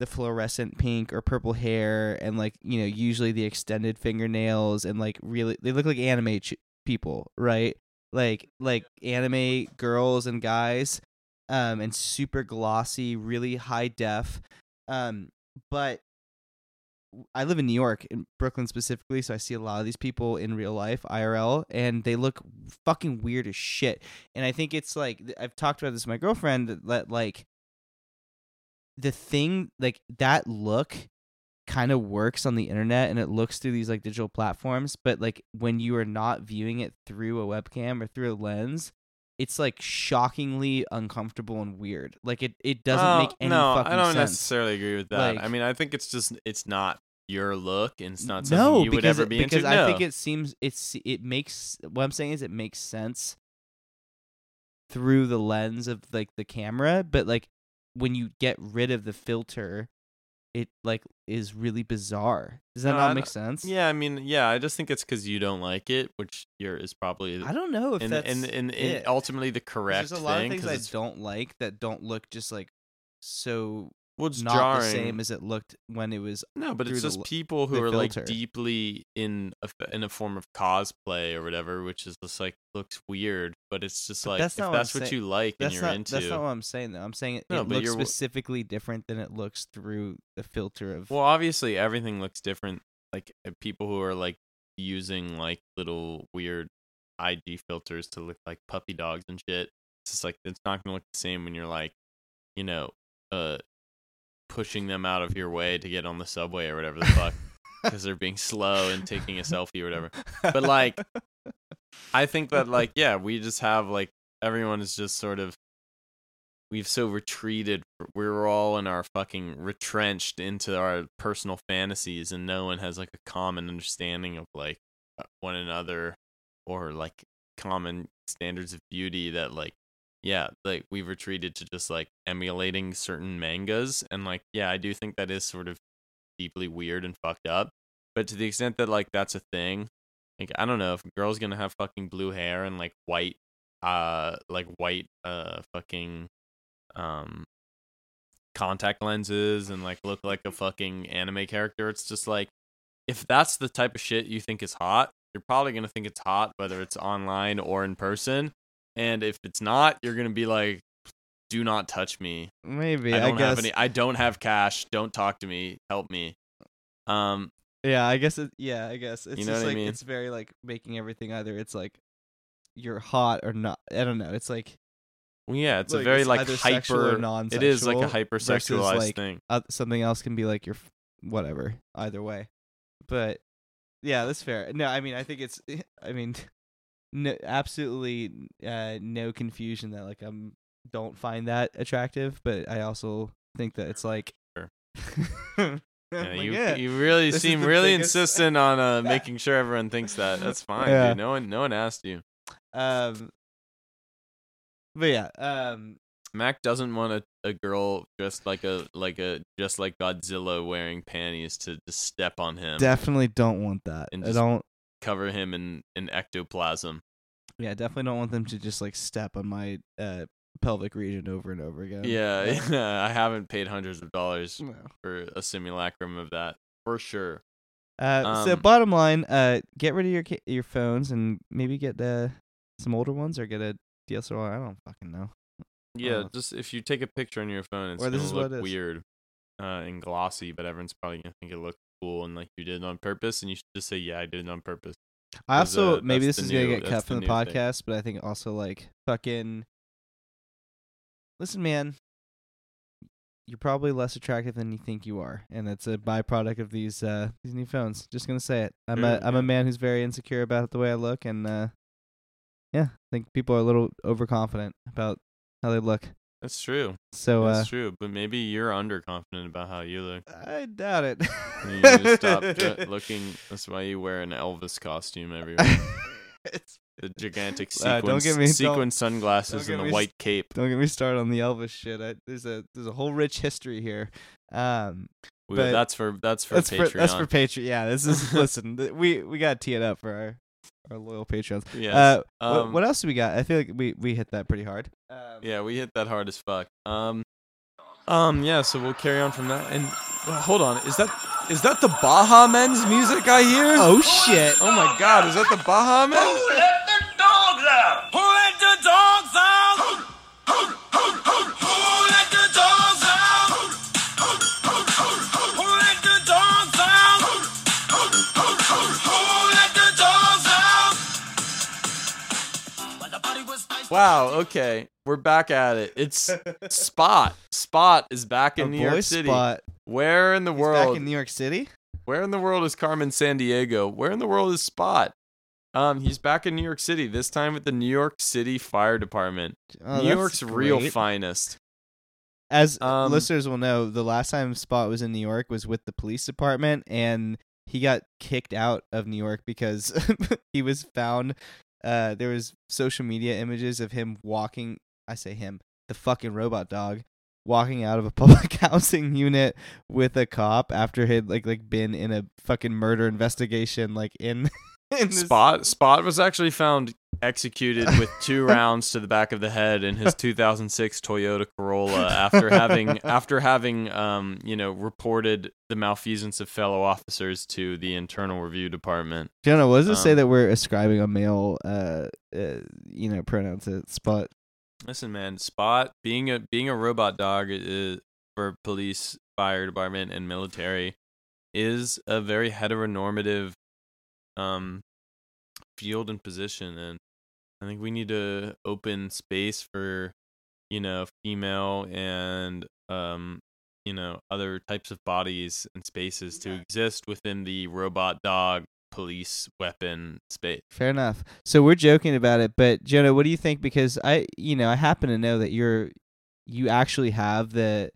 the fluorescent pink or purple hair and like you know usually the extended fingernails and like really they look like anime ch- people, right? Like like anime girls and guys, um, and super glossy, really high def, um, but I live in New York, in Brooklyn specifically, so I see a lot of these people in real life, IRL, and they look fucking weird as shit. And I think it's like I've talked about this with my girlfriend that, that like the thing like that look kind of works on the internet and it looks through these like digital platforms, but like when you are not viewing it through a webcam or through a lens, it's like shockingly uncomfortable and weird. Like it, it doesn't Oh, make any no, fucking I don't sense. necessarily agree with that. I mean, I think it's just it's not your look, and it's not something no, you would because ever it- be because into. I no. think it seems it's it makes what I'm saying is it makes sense through the lens of like the camera, but like when you get rid of the filter, it like is really bizarre. Does that No, not make sense? Yeah, I mean, yeah, I just think it's because you don't like it, which you're is probably I don't know if and, that's and, and, and ultimately the correct There's a lot thing. of things I don't like that don't look just like so well, it's not jarring. the same as it looked when it was. no, but it's just l- people who the are like deeply in a f- in a form of cosplay or whatever, which is just like looks weird. But it's just But like that's if not what I'm that's what saying. you like and That's you're not into. that's not what I'm saying though. I'm saying it, No, it looks you're specifically different than it looks through the filter of. Well, obviously everything looks different. Like uh, people who are like using like little weird IG filters to look like puppy dogs and shit. It's just like it's not gonna look the same when you're like, you know, uh, pushing them out of your way to get on the subway or whatever the fuck because they're being slow and taking a selfie or whatever. But like, I think that like yeah, we just have like everyone is just sort of we've so retreated. We're all in our fucking retrenched into our personal fantasies, and no one has like a common understanding of like one another or like common standards of beauty that like yeah like we've retreated to just like emulating certain mangas and like yeah i do think that is sort of deeply weird and fucked up but to the extent that like that's a thing like i don't know if a girl's gonna have fucking blue hair and like white uh like white uh fucking um contact lenses and like look like a fucking anime character it's just like if that's the type of shit you think is hot you're probably gonna think it's hot whether it's online or in person and if it's not you're gonna be like do not touch me Maybe i I, don't guess. have any i don't have cash don't talk to me help me um Yeah, I guess it. Yeah, I guess it's You know just what I like mean? it's very like making everything either it's like you're hot or not. I don't know. It's like well, yeah it's Like, a very it's like hyper it is like a hypersexualized like, thing uh, something else can be like your f- whatever. Either way, but yeah, that's fair. No, I mean I think it's. I mean, no, absolutely uh, no confusion that like I'm don't find that attractive, but I also think that it's like. Yeah, my you God. you really seem really biggest- insistent on uh making sure everyone thinks that. That's fine, Yeah. dude. No one no one asked you. Um, but yeah, um, Mac doesn't want a, a girl dressed like a like a just like Godzilla wearing panties to just step on him, definitely don't want that. And I don't. Cover him in in ectoplasm. Yeah, definitely don't want them to just like step on my uh pelvic region over and over again. Yeah, I haven't paid hundreds of dollars No. for a simulacrum of that for sure. Uh, so Um, bottom line, uh, get rid of your ca- your phones and maybe get uh some older ones or get a DSLR. I don't fucking know. Yeah, just if you take a picture on your phone, it's Or gonna look it weird uh, and glossy, but everyone's probably gonna think it looked cool and like you did it on purpose, and you should just say, "Yeah, I did it on purpose." i also uh, maybe this is gonna get cut from the the new thing. podcast, but I think also like fucking. Listen, man. You're probably less attractive than you think you are, and that's a byproduct of these uh these new phones. Just gonna say it. I'm a Sure, I'm yeah. a man who's very insecure about the way I look, and uh yeah, I think people are a little overconfident about how they look. That's true. So uh That's true. But maybe you're underconfident about how you look. I doubt it. You to stop looking. That's why you wear an Elvis costume everywhere. It's- The gigantic Uh, don't get me- sequin sunglasses and the me white cape. Don't get me started on the Elvis shit. I, there's a there's a whole rich history here. Um, We- but- that's for that's for that's Patreon. for that's for Patreon. Yeah, this is listen. th- we we got to tee it up for our our loyal patrons. Yeah. Uh, um, what, what else do we got? I feel like we we hit that pretty hard. Um, Yeah, we hit that hard as fuck. Um, um, yeah. So we'll carry on from that. And well, hold on, is that is that the Baha Men's music I hear? Oh shit! Oh my God, is that the Baja Men? Wow. Okay, we're back at it. It's Spot. Spot is back in New boy York City. Spot. Where in the He's world? back in New York City. Where in the world is Carmen Sandiego? Where in the world is Spot? Um, he's back in New York City. This time with the New York City Fire Department. Oh, New York's real finest. As Um, listeners will know, the last time Spot was in New York was with the police department, and he got kicked out of New York because he was found. Uh, there was social media images of him walking. I say him, the fucking robot dog, walking out of a public housing unit with a cop after he'd like like been in a fucking murder investigation, like in. in this- Spot Spot was actually found executed with two rounds to the back of the head in his 2006 Toyota Corolla after having after having um you know reported the malfeasance of fellow officers to the internal review department. Jonah, what does it say Um, that we're ascribing a male, uh, uh you know, pronoun to Spot? Listen, man, Spot being a being a robot dog is, for police, fire department, and military is a very heteronormative um field and position, and I think we need to open space for you know female and um you know other types of bodies and spaces to exist within the robot dog police weapon space. Fair enough. So we're joking about it, but Jonah, what do you think? Because I, you know, I happen to know that you're, you actually have the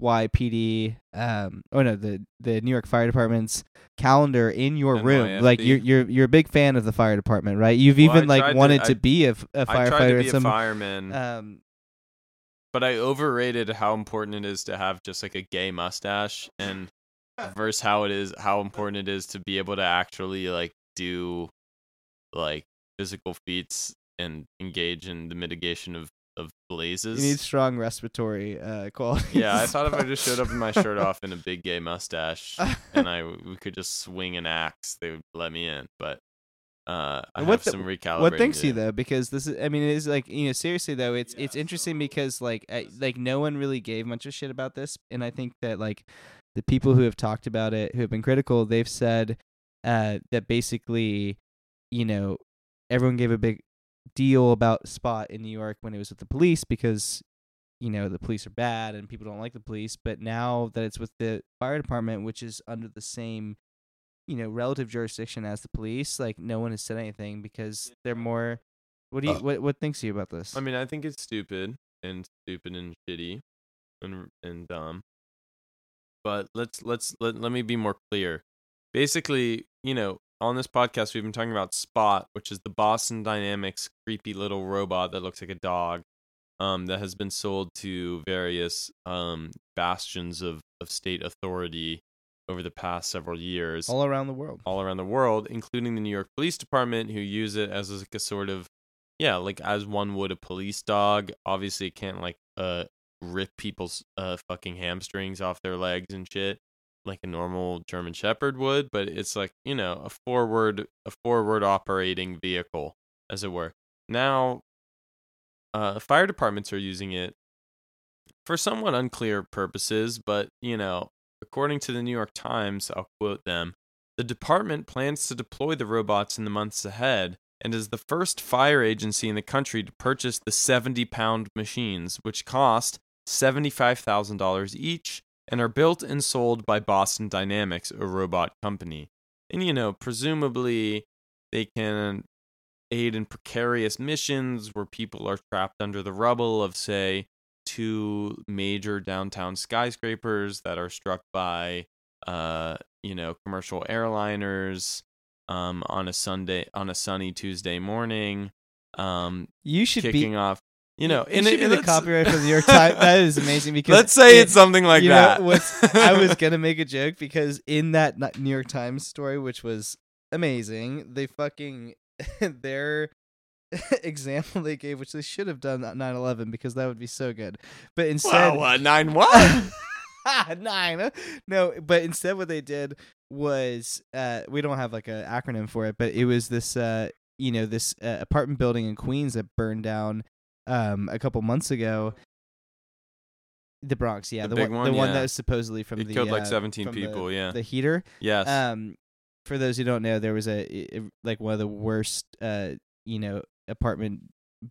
FYPD, um, oh no, the the New York Fire Department's calendar in your room. Like you're you're you're a big fan of the fire department, right? You've Well, I even like tried to- wanted I- to, be a, a I to firefighter be at a some. fireman. um, but I overrated how important it is to have just like a gay mustache and versus how it is how important it is to be able to actually like do like physical feats and engage in the mitigation of of blazes. you need strong respiratory uh, quality. yeah, I thought if I just showed up in my shirt off and a big gay mustache and I we could just swing an axe, they would let me in. But uh, I what have the- some recalibrating. what thinks you though because this is i mean it is like you know seriously though it's it's interesting because like I, like no one really gave much of shit about this and i think that like the people who have talked about it who have been critical they've said uh that basically you know everyone gave a big deal about spot in new york when it was with the police because you know the police are bad and people don't like the police but now that it's with the fire department which is under the same you know relative jurisdiction as the police like no one has said anything because they're more what do you uh. what what thinks you about this I mean, I think it's stupid and stupid and shitty and and dumb. But let's let's let, let me be more clear. Basically, you know, on this podcast we've been talking about Spot, which is the Boston Dynamics creepy little robot that looks like a dog. Um, that has been sold to various um bastions of, of state authority over the past several years all around the world all around the world, including the New York Police Department, who use it as like a sort of, yeah, like as one would a police dog. Obviously, it can't like uh rip people's uh fucking hamstrings off their legs and shit like a normal German Shepherd would, but it's like you know a forward a forward operating vehicle, as it were. Now, uh, fire departments are using it for somewhat unclear purposes, but you know, according to the New York Times, I'll quote them. The department plans to deploy the robots in the months ahead and is the first fire agency in the country to purchase the 70 pound machines, which cost $75,000 each and are built and sold by Boston Dynamics, a robot company. And, you know, presumably they can aid in precarious missions where people are trapped under the rubble of, say, two major downtown skyscrapers that are struck by uh you know commercial airliners um on a sunday on a sunny tuesday morning um you should kicking be off you know you and should it- be the copyright for the New York Times. That is amazing because let's say it- it's something like you that Know, I was gonna make a joke because in that New York Times story, which was amazing, they fucking their example they gave, which they should have done at 9/11 because that would be so good. But instead, wow, what nine what nine. No, but instead, what they did was uh, we don't have like an acronym for it, but it was this uh, you know this uh, apartment building in Queens that burned down um, a couple months ago. The Bronx, yeah, The the, one, one, the one that was supposedly from It the killed, like, uh, 17 from the- people, yeah. the heater. yes Um, for those who don't know, there was a like one of the worst, uh, you know, apartment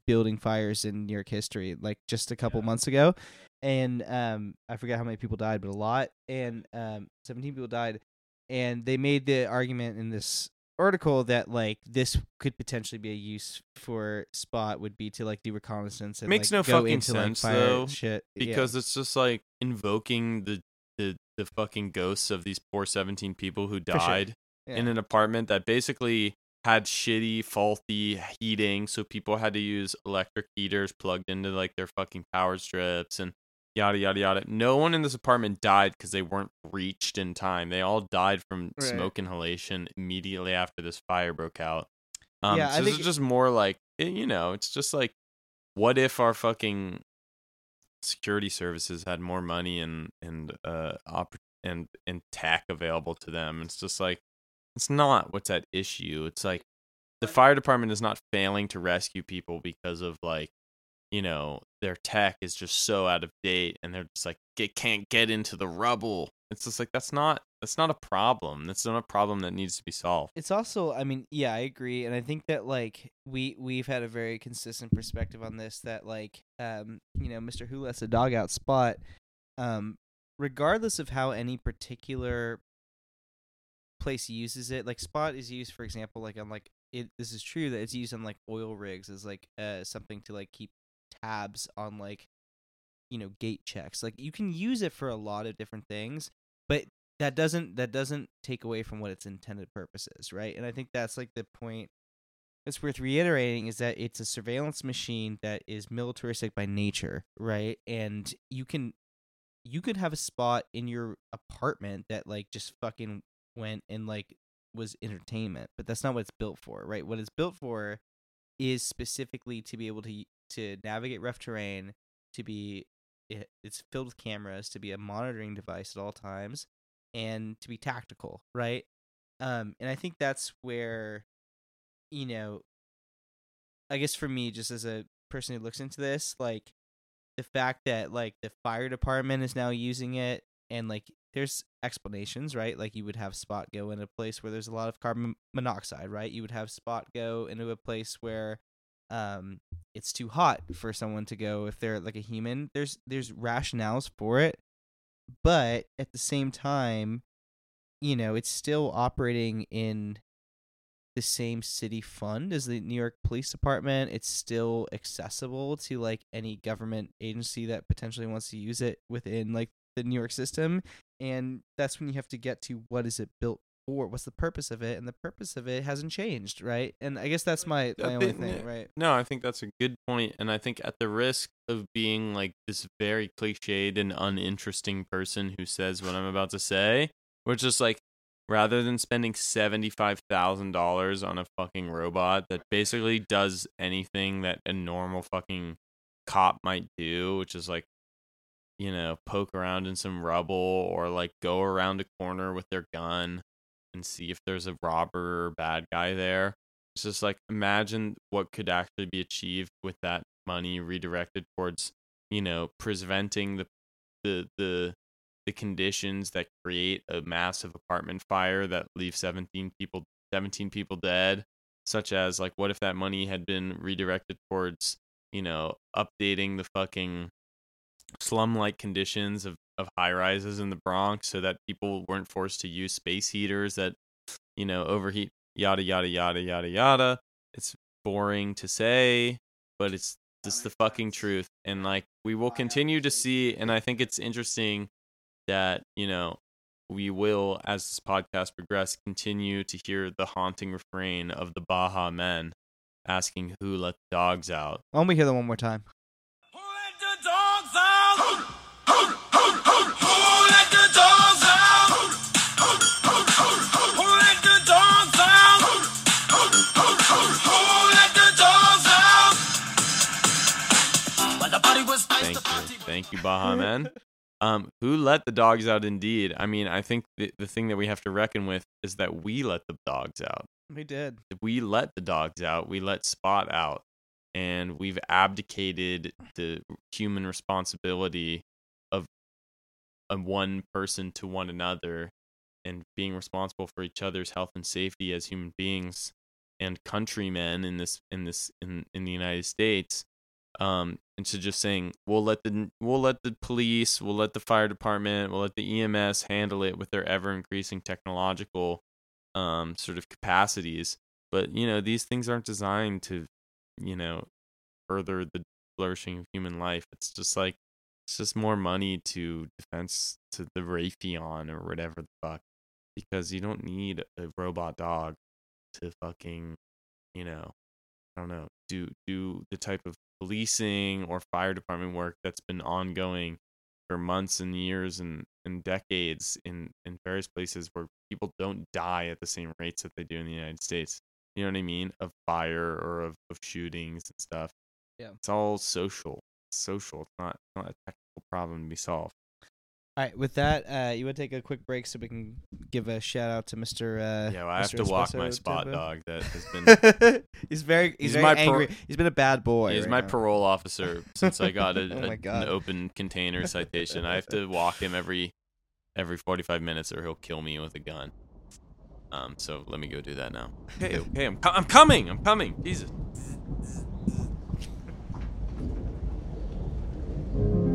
building fires in New York history, like just a couple months ago, and um, I forget how many people died, but a lot, and um, 17 people died, and they made the argument in this article that like this could potentially be a use for Spot would be to like do reconnaissance and Makes like, no go fucking into, sense, like, though, shit yeah. because it's just like invoking the the the fucking ghosts of these poor 17 people who For sure. died in an apartment that basically had shitty faulty heating so people had to use electric heaters plugged into like their fucking power strips and yada yada yada. No one in this apartment died because they weren't reached in time. They all died from Right. smoke inhalation immediately after this fire broke out. Um Yeah, I this think- is just more like eh, you know it's just like what if our fucking security services had more money and and uh opp- and and tech available to them? It's just like it's not what's at issue. It's like the fire department is not failing to rescue people because of like you know their tech is just so out of date and they're just like it can't get into the rubble. It's just like that's not that's not a problem. That's not a problem that needs to be solved. It's also i mean yeah i agree and i think that like we we've had a very consistent perspective on this that like um you know mr who lets a dog out spot um regardless of how any particular place uses it like spot is used for example like on like it this is true that it's used on like oil rigs as like uh something to like keep tabs on like you know gate checks. Like you can use it for a lot of different things but that doesn't that doesn't take away from what its intended purpose is right? And i think that's like the point that's worth reiterating is that it's a surveillance machine that is militaristic by nature right? And you can you could have a spot in your apartment that like just fucking went and like was entertainment but that's not what it's built for right? What it's built for is specifically to be able to to navigate rough terrain to be it, it's filled with cameras to be a monitoring device at all times and to be tactical right? Um and i think that's where you know i guess for me just as a person who looks into this like the fact that like the fire department is now using it and like there's explanations right? Like you would have spot go in a place where there's a lot of carbon monoxide right? You would have spot go into a place where um it's too hot for someone to go if they're like a human there's there's rationales for it but at the same time you know it's still operating in the same city fund as the New York Police Department. It's still accessible to like any government agency that potentially wants to use it within like the New York system. And that's when you have to get to what is it built for? What's the purpose of it? And the purpose of it hasn't changed, right? And I guess that's my, my only thing, right? No, I think that's a good point, and I think at the risk of being like this very cliched and uninteresting person who says what I'm about to say, we're just like rather than spending seventy five thousand dollars on a fucking robot that basically does anything that a normal fucking cop might do, which is like you know poke around in some rubble or like go around a corner with their gun and see if there's a robber or bad guy there. It's just like imagine what could actually be achieved with that money redirected towards you know preventing the the the the conditions that create a massive apartment fire that leave 17 people 17 people dead such as like what if that money had been redirected towards you know updating the fucking slum like conditions of of high rises in the Bronx so that people weren't forced to use space heaters that you know overheat yada yada yada yada yada. It's boring to say, but it's just the fucking truth. And like we will continue to see, and I think it's interesting that you know we will, as this podcast progress, continue to hear the haunting refrain of the Baha Men asking who let the dogs out. Why don't we hear them one more time? Thank you, Baha Man. Um, who let the dogs out? Indeed, I mean, I think the the thing that we have to reckon with is that we let the dogs out. We did. we let the dogs out. We let Spot out, and we've abdicated the human responsibility of of one person to one another, and being responsible for each other's health and safety as human beings. and countrymen in this in this in in the United States um into just saying we'll let the we'll let the police we'll let the fire department we'll let the EMS handle it with their ever increasing technological um sort of capacities. But you know these things aren't designed to you know further the flourishing of human life. It's just like it's just more money to defense to the Raytheon or whatever the fuck because you don't need a robot dog to fucking you know I don't know do do the type of policing or fire department work that's been ongoing for months and years and, and decades in, in various places where people don't die at the same rates that they do in the United States. You know what I mean? Of fire or of, of shootings and stuff. Yeah. It's all social. It's social. It's not, it's not a technical problem to be solved. All right, with that, uh, you would take a quick break so we can give a shout out to Mr. Uh, Yeah, well, I have Mr. to walk my spot dog that has been he's very he's, He's very my angry. he's been a bad boy. He's right my now. parole officer since I got a, Oh a- an open container citation. I have to walk him every every 45 minutes or he'll kill me with a gun. Um, so let me go do that now. Hey, okay, I'm, co- I'm coming, I'm coming. Jesus.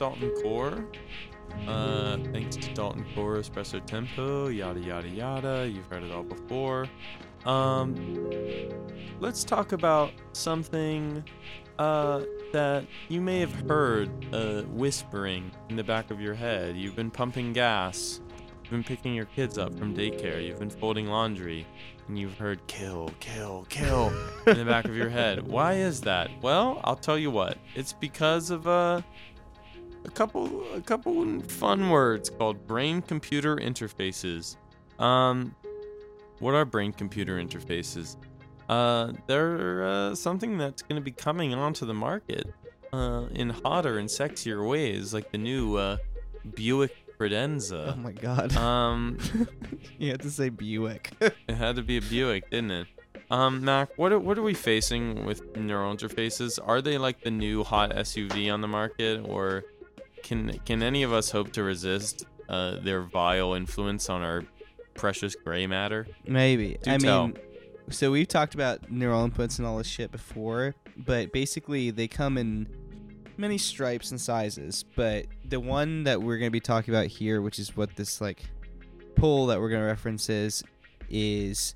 Dalton Core. Uh, thanks to Dalton Core, Espresso Tempo, yada yada yada. You've heard it all before. Um, let's talk about something uh, that you may have heard uh, whispering in the back of your head. You've been pumping gas. You've been picking your kids up from daycare. You've been folding laundry. And you've heard kill, kill, kill in the back of your head. Why is that? Well, I'll tell you what. It's because of uh, a couple a couple fun words called brain computer interfaces. Um, what are brain computer interfaces? Uh, they're uh, something that's going to be coming onto the market uh, in hotter and sexier ways, like the new uh, Buick Credenza. Oh my god. Um, you had to say Buick. it had to be a Buick, didn't it? Um, Mac, what are, what are we facing with neural interfaces? Are they like the new hot SUV on the market, or can can any of us hope to resist uh, their vile influence on our precious gray matter? Maybe. Do I tell. mean, so we've talked about neural inputs and all this shit before, but basically they come in many stripes and sizes, but the one that we're going to be talking about here, which is what this like poll that we're going to reference is, is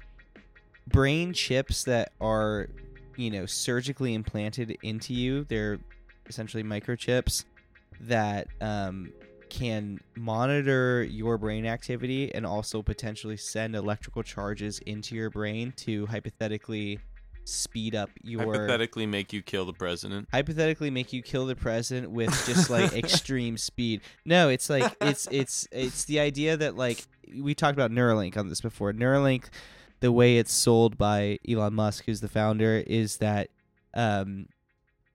brain chips that are, you know, surgically implanted into you. They're essentially microchips that um, can monitor your brain activity and also potentially send electrical charges into your brain to hypothetically speed up your Hypothetically, make you kill the president. hypothetically make you kill the president with just like extreme speed. No, it's like it's it's it's the idea that like we talked about Neuralink on this before. Neuralink, the way it's sold by Elon Musk, who's the founder, is that um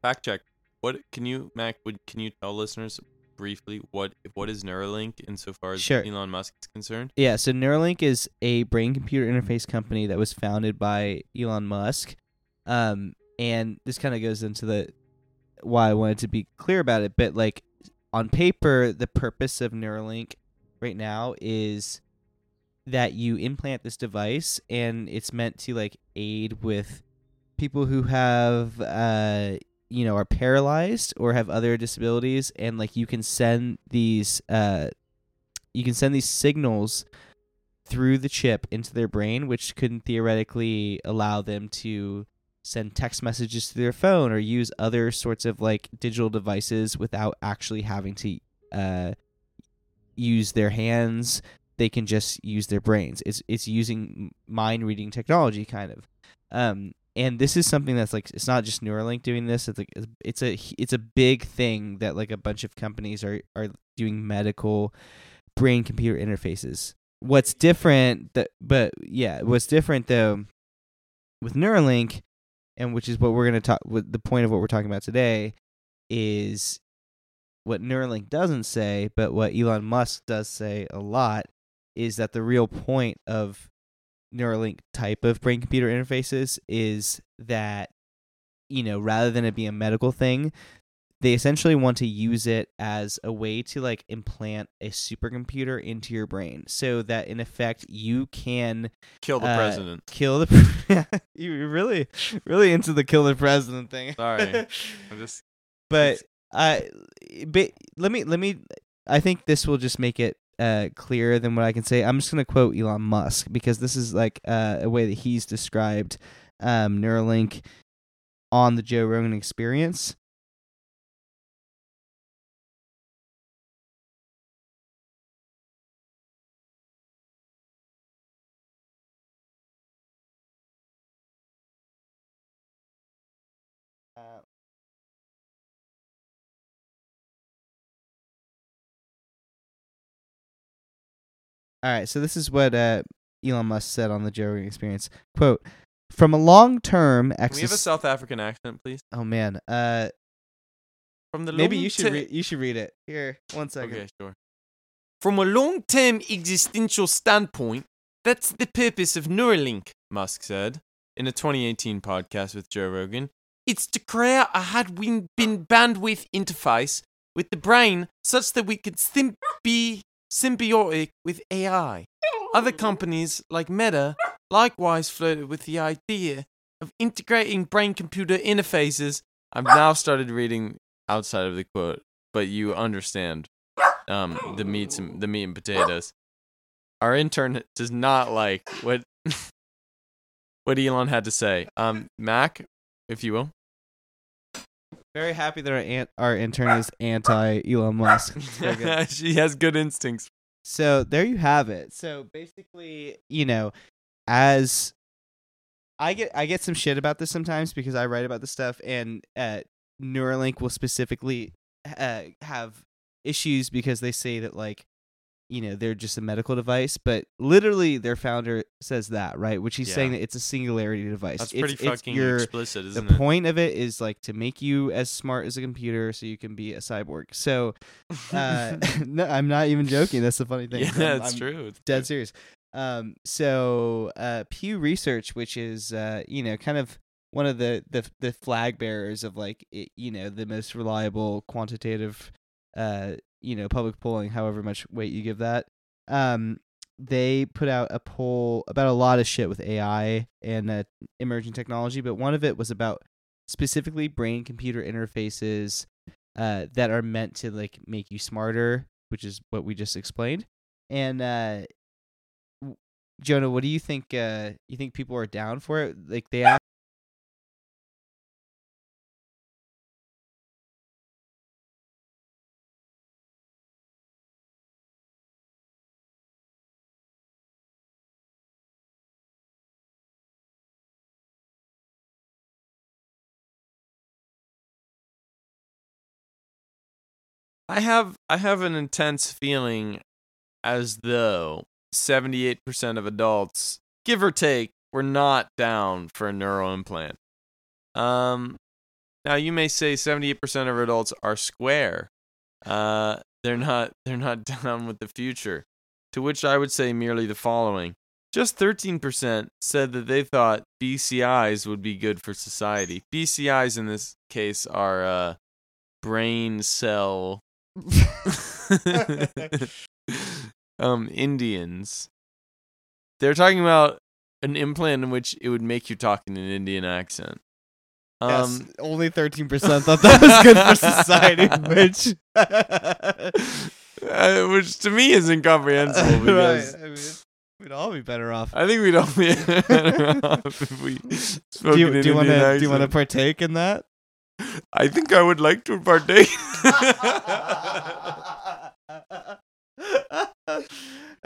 Fact check. What can you, Mac? Would can you tell listeners briefly what what is Neuralink insofar as Sure. Elon Musk is concerned? yeah, so Neuralink is a brain computer interface company that was founded by Elon Musk. Um and this kind of goes into the why I wanted to be clear about it, but like on paper, the purpose of Neuralink right now is that you implant this device and it's meant to like aid with people who have uh you know are paralyzed or have other disabilities and like you can send these uh you can send these signals through the chip into their brain which could theoretically allow them to send text messages to their phone or use other sorts of like digital devices without actually having to uh use their hands. They can just use their brains. It's it's using mind reading technology kind of. Um and this is something that's like it's not just Neuralink doing this it's like it's a it's a big thing that like a bunch of companies are are doing medical brain computer interfaces. What's different that but yeah what's different though with Neuralink and which is what we're going to talk with the point of what we're talking about today is what Neuralink doesn't say but what Elon Musk does say a lot is that the real point of Neuralink type of brain computer interfaces is that you know rather than it be a medical thing they essentially want to use it as a way to like implant a supercomputer into your brain so that in effect you can Kill the uh, president. kill the you're really really into the kill the president thing Sorry. I'm just but I but let me let me I think this will just make it uh clearer than what I can say. I'm just going to quote Elon Musk because this is like uh, a way that he's described um Neuralink on the Joe Rogan experience. Uh, All right, so this is what uh, Elon Musk said on the Joe Rogan Experience. "Quote: From a long-term Can we have a. South African accent, please? oh man, uh, From the maybe you should re- you should read it. Here, one second. Okay, sure. From a long-term existential standpoint, that's the purpose of Neuralink, Musk said in a 2018 podcast with Joe Rogan. It's to create a had-been bandwidth interface with the brain such that we could sim- be symbiotic with AI. Other companies like Meta likewise flirted with the idea of integrating brain-computer interfaces. I've now started reading outside of the quote, but you understand um, the meats and the meat and potatoes. Our intern does not like what what Elon had to say. Um, Mac, if you will. Very happy that our our intern is anti Elon Musk. It's very good. she has good instincts. so there you have it. So basically, you know, as I get I get some shit about this sometimes because I write about this stuff, and uh, Neuralink will specifically uh, have issues because they say that like you know they're just a medical device, but literally their founder says that right, which he's saying that it's a singularity device. That's It's- pretty it's fucking your- explicit, the isn't it? point of it is like to make you as smart as a computer so you can be a cyborg. So uh, no, I'm not even joking. That's the funny thing. yeah, I'm- I'm true. It's Dead true. serious. Um, so uh, Pew Research, which is uh, you know, kind of one of the the the flag bearers of like it, you know the most reliable quantitative, uh, you know, public polling. However much weight you give that. Um, they put out a poll about a lot of shit with AI and uh, emerging technology, but one of it was about specifically brain computer interfaces uh, that are meant to like make you smarter, which is what we just explained. And uh, Jonah, what do you think? Uh, you think people are down for it? Like they act- I have I have an intense feeling as though 78% of adults, give or take, were not down for a neural implant. Um now you may say 78% of adults are square. Uh they're not they're not down with the future. To which I would say merely the following. Just 13% said that they thought BCIs would be good for society. BCIs in this case are uh brain cell um Indians. They're talking about an implant in which it would make you talk in an Indian accent. Um yes, only thirteen percent thought that was good for society, which uh, which to me is incomprehensible because right. I mean, we'd all be better off. I think we'd all be better off if we spoke do in you, do you want to do you want to partake in that? I think I would like to partake. uh,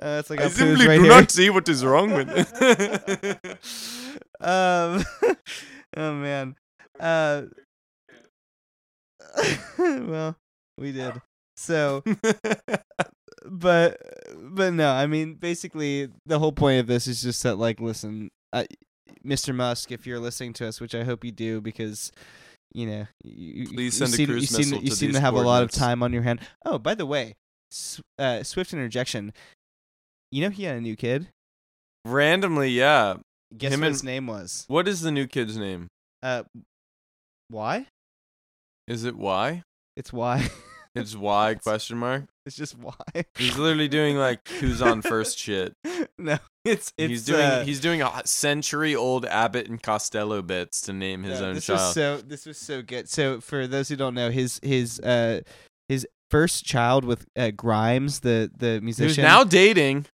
it's like I simply right do here. not see what is wrong with it. um, oh man. Uh, well, we did. So, but but no, I mean, basically, the whole point of this is just that, like, listen, uh, Mr. Musk, if you're listening to us, which I hope you do, because you know, you, Please you send a seem, cruise you seem, missile you to seem to have a lot of time on your hand. Oh, by the way, uh, Swift interjection. You know, he had a new kid. Randomly, yeah. Guess Him what and- his name was? What is the new kid's name? Uh, why? Is it why? It's why. It's Y question mark. it's just why. He's literally doing like who's on first shit. no, it's it's he's doing uh, he's doing a century old Abbott and Costello bits to name his no, own this Was so this was so good. So for those who don't know, his his uh his first child with uh, Grimes, the the Who's musician, now dating?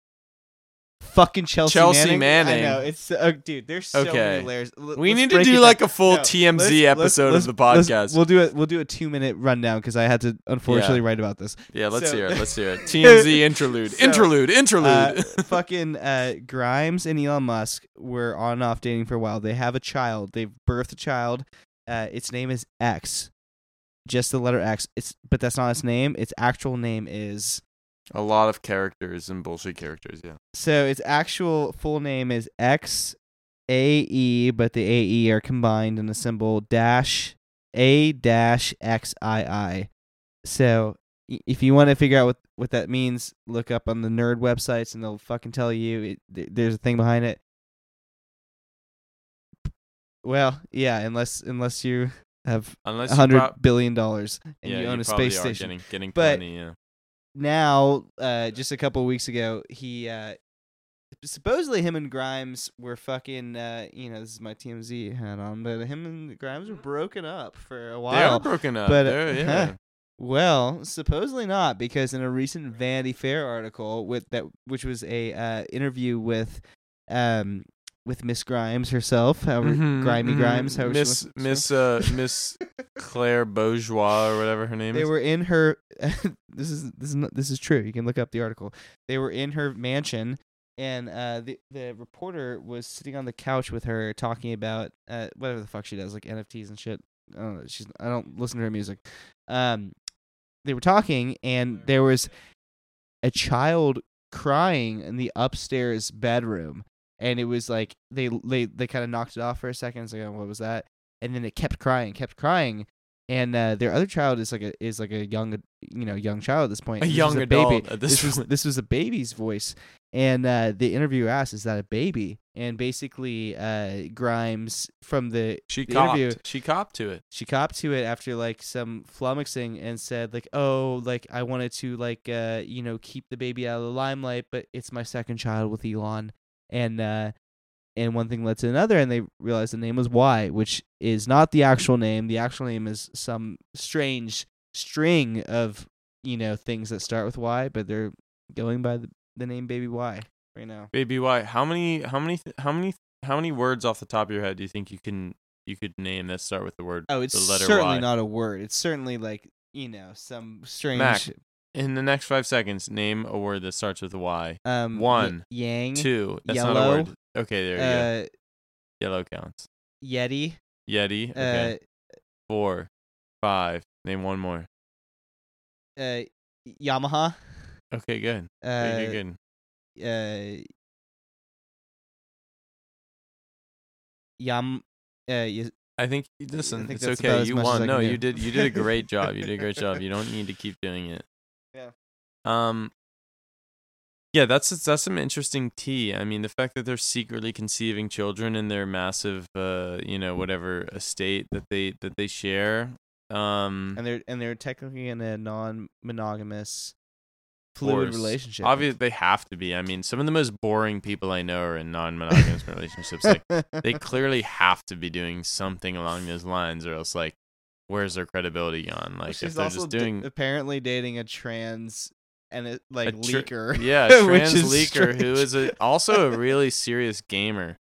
Fucking Chelsea, Chelsea Manning. I know it's uh, dude. There's so Okay. many layers. L- We need to do like down. a full No, TMZ let's- episode let's- of the let's- podcast. We'll do it. We'll do a two minute rundown because I had to unfortunately write about this. yeah, let's so- hear it. Let's hear it. TMZ interlude. So, interlude. Interlude. Uh, fucking uh, Grimes and Elon Musk were on and off dating for a while. They have a child. They've birthed a child. Uh, its name is X, just the letter X. It's but that's not its name. Its actual name is a lot of characters and bullshit characters. Yeah. so its actual full name is X A E, but the A E are combined in a symbol dash A dash X I I. So if you want to figure out what what that means, look up on the nerd websites and they'll fucking tell you. It, there's a thing behind it. Well, yeah, unless unless you have Unless a hundred billion dollars and yeah, you own you a space station. Getting, getting But- plenty. Yeah. Now, uh, just a couple weeks ago, he uh, supposedly him and Grimes were fucking. Uh, you know, this is my TMZ hat on, but him and Grimes were broken up for a while. They are broken up. but, They're- yeah. huh. Well, supposedly not, because in a recent Vanity Fair article with that, which was a uh, interview with, um, with Miss Grimes herself, however, Mhm, Grimy mhm. Grimes, however Miss Miss uh Miss Claire Bourgeois or whatever her name they is. were in her this is this is not, this is true you can look up the article. They were in her mansion and uh the the reporter was sitting on the couch with her talking about uh whatever the fuck she does like NFTs and shit. I don't know she's I don't listen to her music. Um they were talking and there was a child crying in the upstairs bedroom and it was like they they they kind of knocked it off for a second it's like oh, what was that? And then it kept crying kept crying and uh, their other child is like a is like a young you know young child at this point. A This young adult baby. at this was this was a baby's voice and uh, the interviewer asked is that a baby? And basically uh, Grimes from the she the copped. interview She copped to it. she copped to it after like some flummoxing and said like oh like i wanted to like uh you know keep the baby out of the limelight but it's my second child with elon and uh and one thing led to another and they realized the name was y which is not the actual name the actual name is some strange string of you know things that start with Y, but they're going by the, the name Baby Y right now. Baby Y. How many? How many? How many? How many words off the top of your head do you think you can you could name that start with the word? Oh, it's the letter certainly Y. not a word. It's certainly like you know some strange. Mac, In the next five seconds, name a word that starts with a Y. um, y- one, yang, Two. That's not a word. Okay, there you go. uh, Yellow counts. Yeti, Yeti. Okay. uh, Four. Five. Name one more. uh, Yamaha, Okay, good. uh, Good, good, good. uh, Yam, uh, y- I think listen, think it's okay. You won. No, you did you did a great job. You did a great job. You don't need to keep doing it. Yeah. Um Yeah, that's that's some interesting tea. I mean, the fact that they're secretly conceiving children in their massive uh, you know, whatever estate that they that they share. Um and they're and they're technically in a non-monogamous fluid relationship. Obviously, they have to be. I mean, some of the most boring people I know are in non-monogamous relationships. Like, they clearly have to be doing something along those lines, or else, like, where's their credibility gone? Like, if they're just d- doing apparently dating a trans and it like tr- leaker. yeah, a trans is leaker who strange. is a, also a really serious gamer.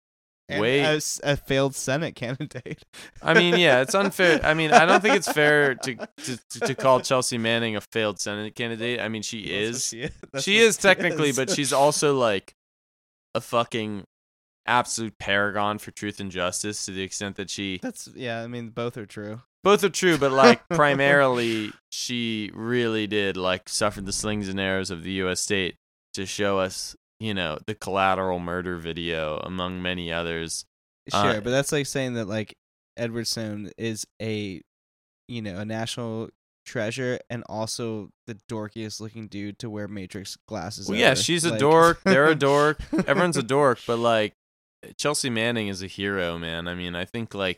And way- a, a failed Senate candidate. I mean, yeah, it's unfair. I mean, I don't think it's fair to to, to, call Chelsea Manning a failed Senate candidate. I mean, she is. She is, she is technically, is. but she's also like a fucking absolute paragon for truth and justice to the extent that she That's yeah. I mean, both are true. Both are true, but like primarily she really did like suffer the slings and arrows of the US state to show us, you know, the collateral murder video among many others. Sure, Uh, but that's like saying that like Edward Snowden is a, you know, a national treasure and also the dorkiest looking dude to wear Matrix glasses. Well, yeah, ever. she's a dork, they're a dork, everyone's a dork, but like Chelsea Manning is a hero, man. I mean, I think like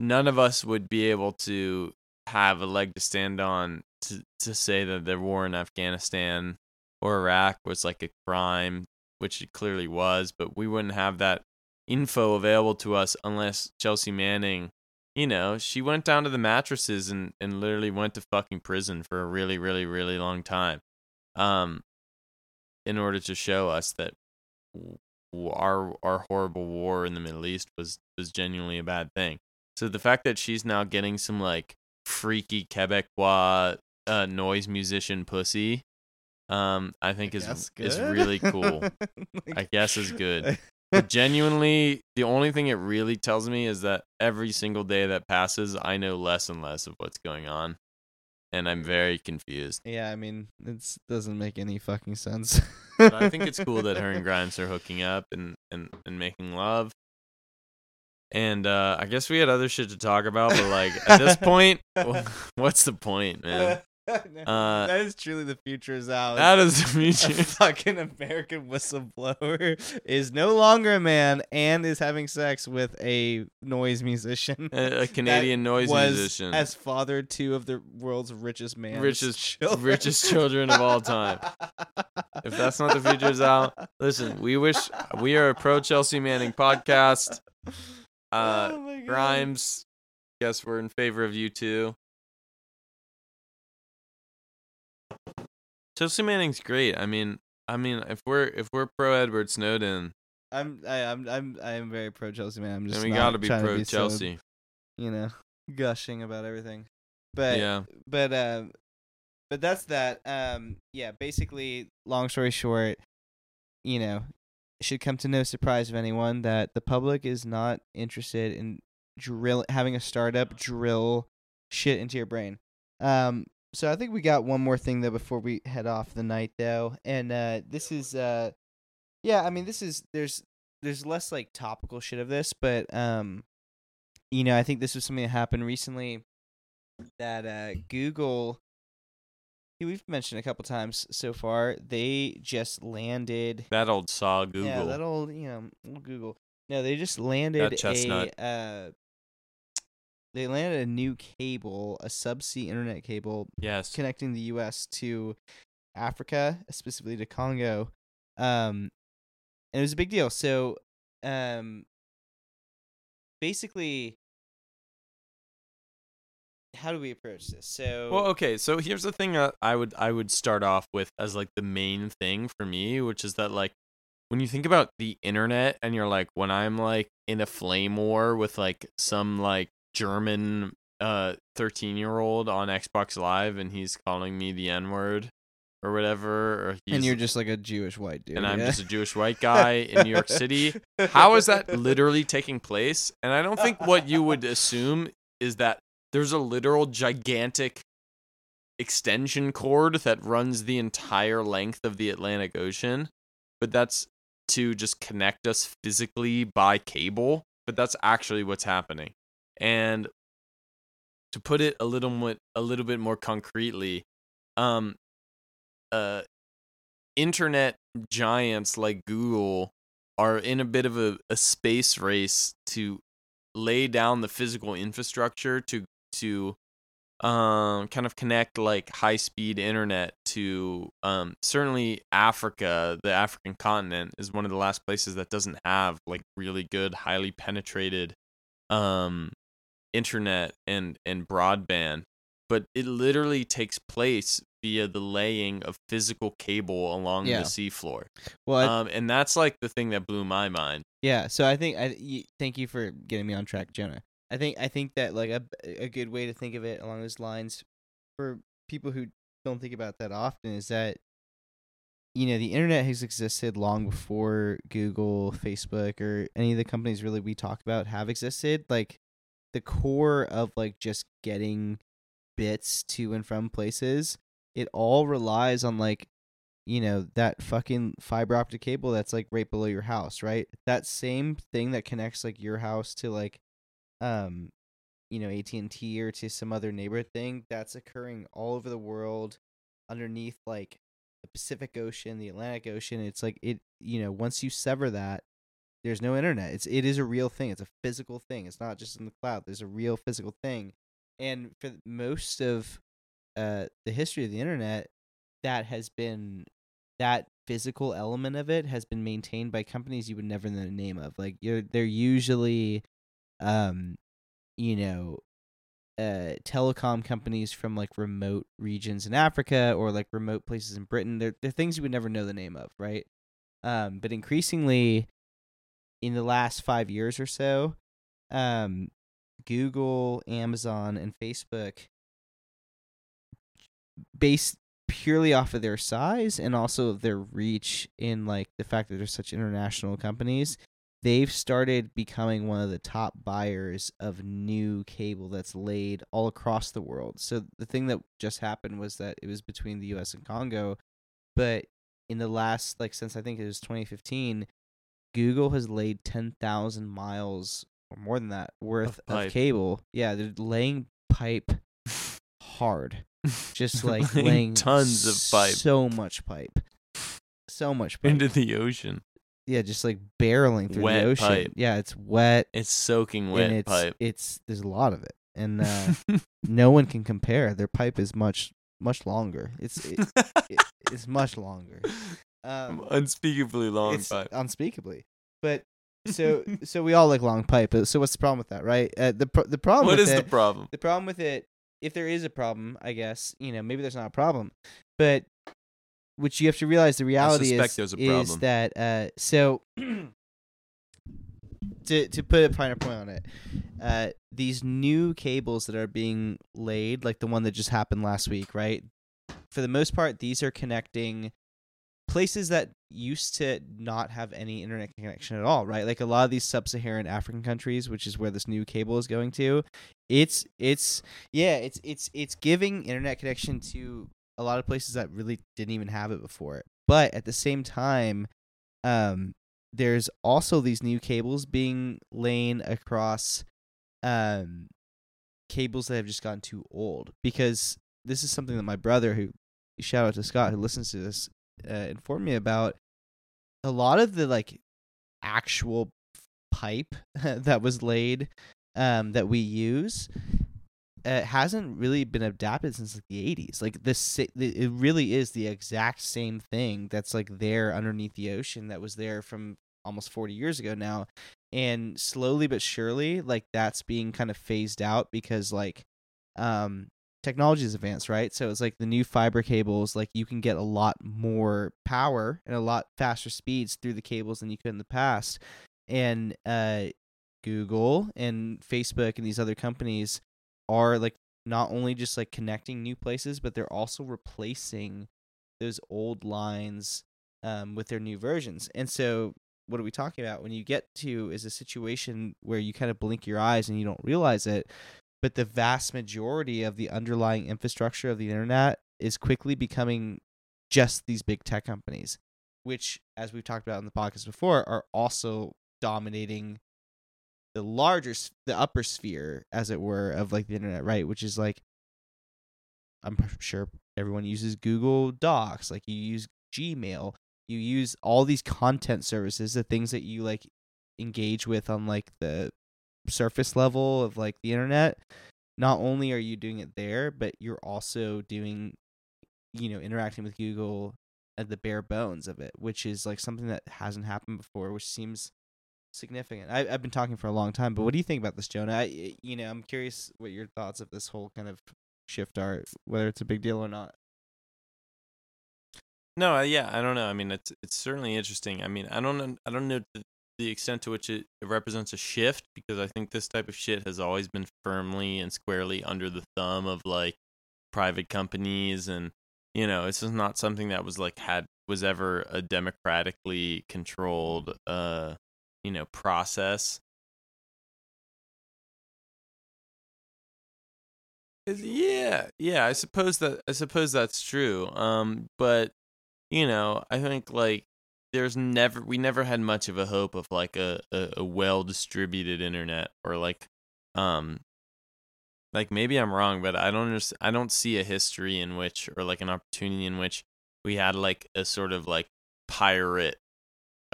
none of us would be able to have a leg to stand on to to say that the war in Afghanistan or Iraq was like a crime, which it clearly was, but we wouldn't have that info available to us unless Chelsea Manning, you know, she went down to the mattresses and and literally went to fucking prison for a really really really long time. Um in order to show us that our our horrible war in the Middle East was was genuinely a bad thing. So the fact that she's now getting some like freaky Quebecois uh, noise musician pussy, um, I think is That's is really cool. Like- I guess is good. But genuinely, the only thing it really tells me is that every single day that passes, I know less and less of what's going on, and I'm very confused. yeah, I mean, it doesn't make any fucking sense. But I think it's cool that her and Grimes are hooking up and and and making love. And uh, I guess we had other shit to talk about, but like at this point, what's the point, man? Uh, that is truly the future is out. That is the a future. fucking American whistleblower is no longer a man and is having sex with a noise musician. A, a Canadian noise was musician, As father two of the world's richest man. Richest- children. richest children of all time. If that's not the future is out, listen. We wish we are a pro Chelsea Manning podcast. Uh, Oh. Grimes, guess we're in favor of you too. Chelsea Manning's great. I mean, I mean, if we're if we're pro Edward Snowden, I'm I, I'm I'm I am very pro Chelsea man. I'm just then we got to be pro be so, Chelsea. you know, gushing about everything. But yeah, but um but that's that um yeah basically long story short you know should come to no surprise of anyone that the public is not interested in drill having a startup drill shit into your brain. Um so i think we got one more thing though before we head off the night though and uh this is uh yeah i mean this is there's there's less like topical shit of this but um you know i think this was something that happened recently that uh, Google, we've mentioned a couple times so far, they just landed. that old saw Google. Yeah, that old, you know, Google. No, they just landed a. Uh, they landed a new cable, a subsea internet cable yes, connecting the U.S. to Africa, specifically to Congo. Um, and it was a big deal. So, um, basically, how do we approach this? So Well, okay, so here's the thing that I would I would start off with as like the main thing for me, which is that like when you think about the internet and you're like when I'm like in a flame war with like some like German uh 13 year old on Xbox Live and he's calling me the N word or whatever, or he's, and you're just like a Jewish white dude, and I'm yeah? just a Jewish white guy in New York City. How is that literally taking place? And I don't think what you would assume is that there's a literal gigantic extension cord that runs the entire length of the Atlantic Ocean, but that's to just connect us physically by cable, but that's actually what's happening. And to put it a little more, a little bit more concretely, um uh internet giants like Google are in a bit of a, a space race to lay down the physical infrastructure to to um kind of connect like high speed internet to um certainly Africa the African continent is one of the last places that doesn't have like really good highly penetrated um internet and and broadband but it literally takes place via the laying of physical cable along Yeah. the seafloor well, I- um, and that's like the thing that blew my mind. Yeah, so I think I y- thank you for getting me on track, Jonah. I think I think that like a a good way to think of it along those lines for people who don't think about that often is that you know the internet has existed long before Google, Facebook, or any of the companies really we talk about have existed. Like the core of like just getting bits to and from places, it all relies on like you know that fucking fiber optic cable that's like right below your house right that same thing that connects like your house to like um you know AT&T or to some other neighborhood thing that's occurring all over the world underneath like the Pacific Ocean the Atlantic Ocean it's like it you know once you sever that there's no internet. It's it is a real thing. It's a physical thing. It's not just in the cloud. There's a real physical thing. And for most of uh the history of the internet that has been that physical element of it has been maintained by companies you would never know the name of. Like you're they're usually um you know uh telecom companies from like remote regions in Africa or like remote places in Britain. They're they're things you would never know the name of, right? Um but increasingly in the last 5 years or so, um Google, Amazon and Facebook based purely off of their size and also their reach in like the fact that they're such international companies they've started becoming one of the top buyers of new cable that's laid all across the world so the thing that just happened was that it was between the US and Congo but in the last like since I think it was 2015 Google has laid 10,000 miles or more than that worth of, pipe. cable yeah they're laying pipe hard just like Laying laying tons of pipe. so much pipe, so much pipe. into the ocean. Yeah, just like barreling through Wet the ocean. pipe. Yeah, it's wet. It's soaking wet it's, pipe. It's there's a lot of it, and uh, no one can compare. Their pipe is much much longer. It's it, it, it's much longer. Um, Unspeakably long it's pipe. unspeakably. But so so we all like long pipe. So what's the problem with that, right? Uh, the pro- the problem What is it, the problem? the problem with it if there is a problem i guess you know maybe there's not a problem but which you have to realize the reality is, is that uh so to to put a finer point on it uh these new cables that are being laid like the one that just happened last week right? For the most part these are connecting places that used to not have any internet connection at all right? Like a lot of these sub-saharan african countries which is where this new cable is going to it's it's yeah it's it's it's giving internet connection to a lot of places that really didn't even have it before. But at the same time um there's also these new cables being laid across um cables that have just gotten too old. Because this is something that my brother who shout out to Scott who listens to this uh, informed me about. A lot of the like actual pipe that was laid um that we use uh, hasn't really been adapted since like the 80s like this it really is the exact same thing that's like there underneath the ocean that was there from almost 40 years ago now and slowly but surely like that's being kind of phased out because like um technology has advanced, right? So it's like the new fiber cables, like you can get a lot more power and a lot faster speeds through the cables than you could in the past. And uh Google and Facebook and these other companies are like not only just like connecting new places, but they're also replacing those old lines um, with their new versions. And so, what are we talking about? When you get to is a situation where you kind of blink your eyes and you don't realize it, but the vast majority of the underlying infrastructure of the internet is quickly becoming just these big tech companies, which, as we've talked about in the podcast before, are also dominating the larger, the upper sphere, as it were, of like the internet, right? Which is like, I'm sure everyone uses Google Docs, like you use Gmail, you use all these content services, the things that you like engage with on like the surface level of like the internet. Not only are you doing it there, but you're also doing, you know, interacting with Google at the bare bones of it, which is like something that hasn't happened before, which seems significant. I, I've been talking for a long time, but what do you think about this, Jonah? I, you know, I'm curious what your thoughts of this whole kind of shift are, whether it's a big deal or not. No, uh, yeah, I don't know. I mean, it's it's certainly interesting. I mean, I don't I don't know the, the extent to which it, it represents a shift because I think this type of shit has always been firmly and squarely under the thumb of like private companies and you know, this is not something that was like had was ever a democratically controlled uh you know process. Is- Yeah, yeah, I suppose that I suppose that's true. Um, but you know, I think like there's never we never had much of a hope of like a a, a well distributed internet or like um like maybe I'm wrong, but I don't underst- I don't see a history in which or like an opportunity in which we had like a sort of like pirate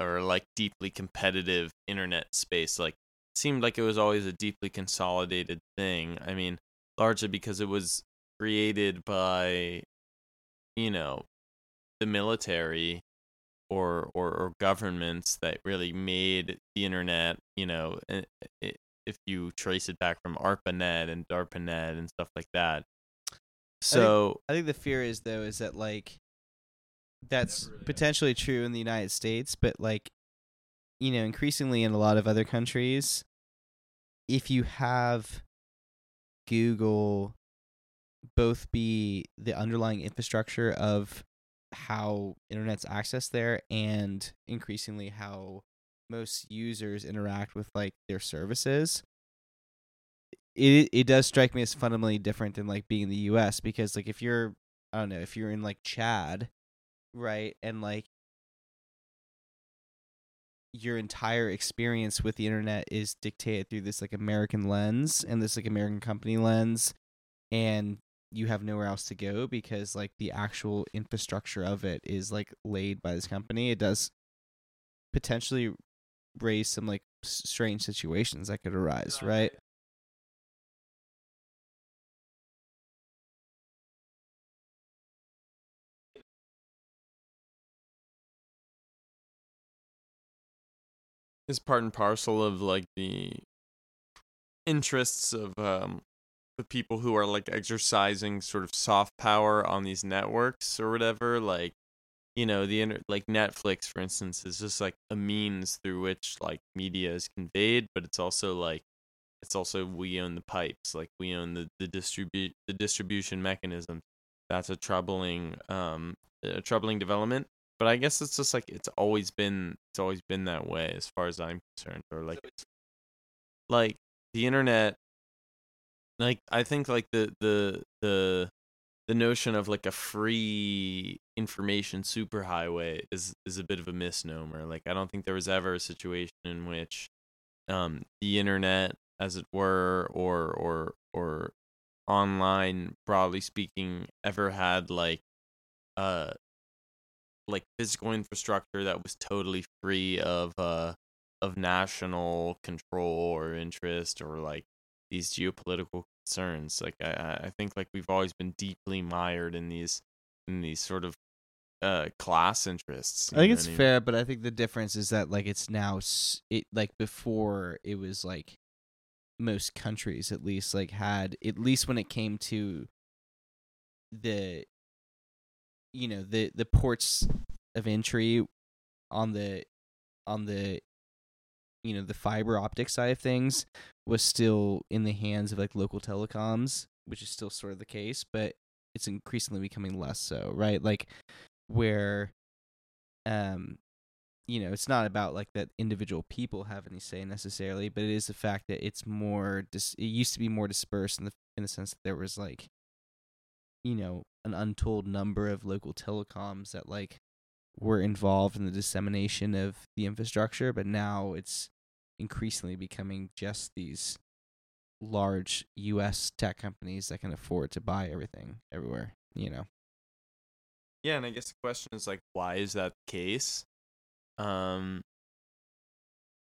or like deeply competitive internet space like seemed like it was always a deeply consolidated thing. I mean, largely because it was created by you know the military or or, or governments that really made the internet you know i- i- if you trace it back from ARPANET and DARPANET and stuff like that so I think the fear is though is that like that's potentially true in the United States, but like you know, increasingly in a lot of other countries, if you have Google both be the underlying infrastructure of how internet's accessed there and increasingly how most users interact with like their services it it does strike me as fundamentally different than like being in the US because like if you're I don't know, if you're in like Chad, right? And like your entire experience with the internet is dictated through this like American lens and this like American company lens and you have nowhere else to go because like the actual infrastructure of it is like laid by this company. It does potentially raise some like strange situations that could arise, right? Is part and parcel of like the interests of um the people who are like exercising sort of soft power on these networks or whatever like you know the inter- like Netflix for instance is just like a means through which like media is conveyed but it's also like it's also we own the pipes like we own the the distribute the distribution mechanism that's a troubling um a troubling development but I guess it's just like it's always been it's always been that way as far as I'm concerned or like like the internet like I think like the the the the notion of like a free information superhighway is is a bit of a misnomer like I don't think there was ever a situation in which um the internet as it were or or or online broadly speaking ever had like uh like physical infrastructure that was totally free of uh of national control or interest or like these geopolitical concerns like i I- i think like we've always been deeply mired in these in these sort of uh class interests I think it's what mean? fair, but I think the difference is that like it's now it like before it was like most countries at least like had at least when it came to the you know the the ports of entry on the on the you know the fiber optic side of things was still in the hands of like local telecoms which is still sort of the case but it's increasingly becoming less so right? Like where um you know it's not about like that individual people have any say necessarily but it is the fact that it's more dis- it used to be more dispersed in the in the sense that there was like you know an untold number of local telecoms that like were involved in the dissemination of the infrastructure but now it's increasingly becoming just these large US tech companies that can afford to buy everything everywhere you know Yeah, and I guess the question is like, why is that the case? Um,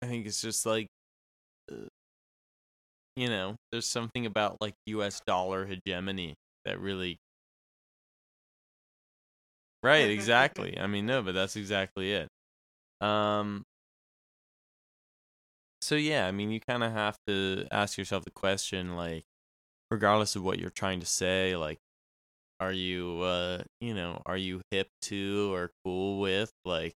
I think it's just like, uh, you know, there's something about like U.S. dollar hegemony that really. Right, exactly. I mean, no, but that's exactly it. Um. So yeah, I mean, you kind of have to ask yourself the question, like, regardless of what you're trying to say, like are you uh you know are you hip to or cool with like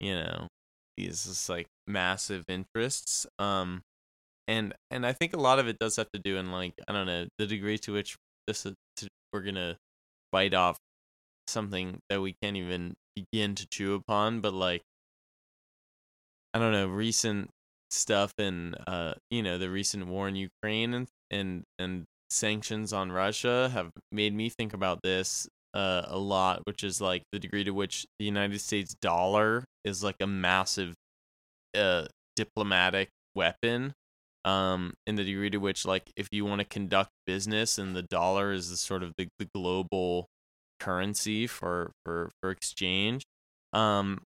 you know these just like massive interests um and and i think a lot of it does have to do in like i don't know the degree to which this is we're gonna bite off something that we can't even begin to chew upon but like i don't know recent stuff in uh you know the recent war in ukraine and and and sanctions on Russia have made me think about this uh, a lot, which is like the degree to which the United States dollar is like a massive uh, diplomatic weapon. Um, in the degree to which, like, if you want to conduct business and the dollar is the sort of the, the global currency for for for exchange, um,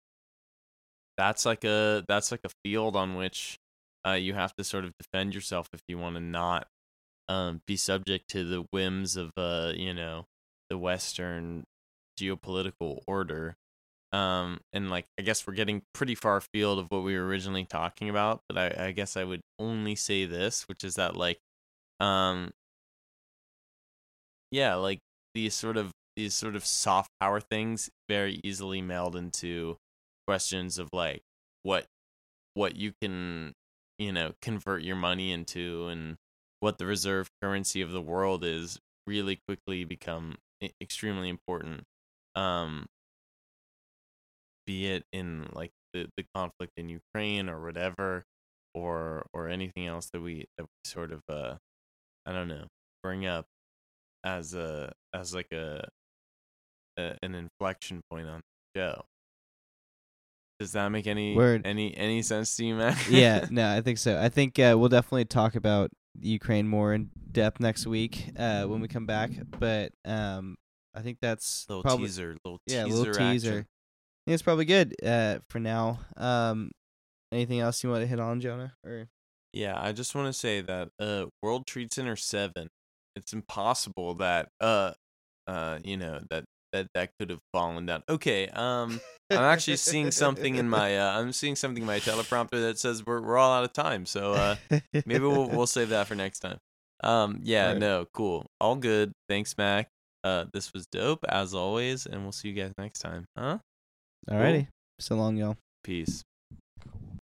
that's like a that's like a field on which uh, you have to sort of defend yourself if you want to not um, be subject to the whims of uh, you know, the Western geopolitical order. Um, and like I guess we're getting pretty far afield of what we were originally talking about, but I, I guess I would only say this, which is that like, um, yeah, like these sort of these sort of soft power things very easily meld into questions of like what what you can you know convert your money into and what the reserve currency of the world is really quickly become extremely important. Um be it in like the, the conflict in Ukraine or whatever or or anything else that we that we sort of uh I don't know bring up as a as like a, a an inflection point on the show does that make any Word. any any sense to you Matt? yeah, no, I think so. I think uh, we'll definitely talk about Ukraine more in depth next week uh, when we come back. But um, I think that's little probably teaser little yeah, teaser little teaser. action. I think it's probably good uh, for now. Um, anything else you want to hit on, Jonah? Or Yeah, I just want to say that uh World Trade Center 7, it's impossible that uh uh you know that that that could have fallen down. Okay, um I'm actually seeing something in my uh I'm seeing something in my teleprompter that says we're we're all out of time. So uh maybe we'll we'll save that for next time. Um yeah, Right. no, cool. All good. Thanks, Mac. Uh this was dope as always and we'll see you guys next time. Huh? Alrighty, so long, y'all. Peace.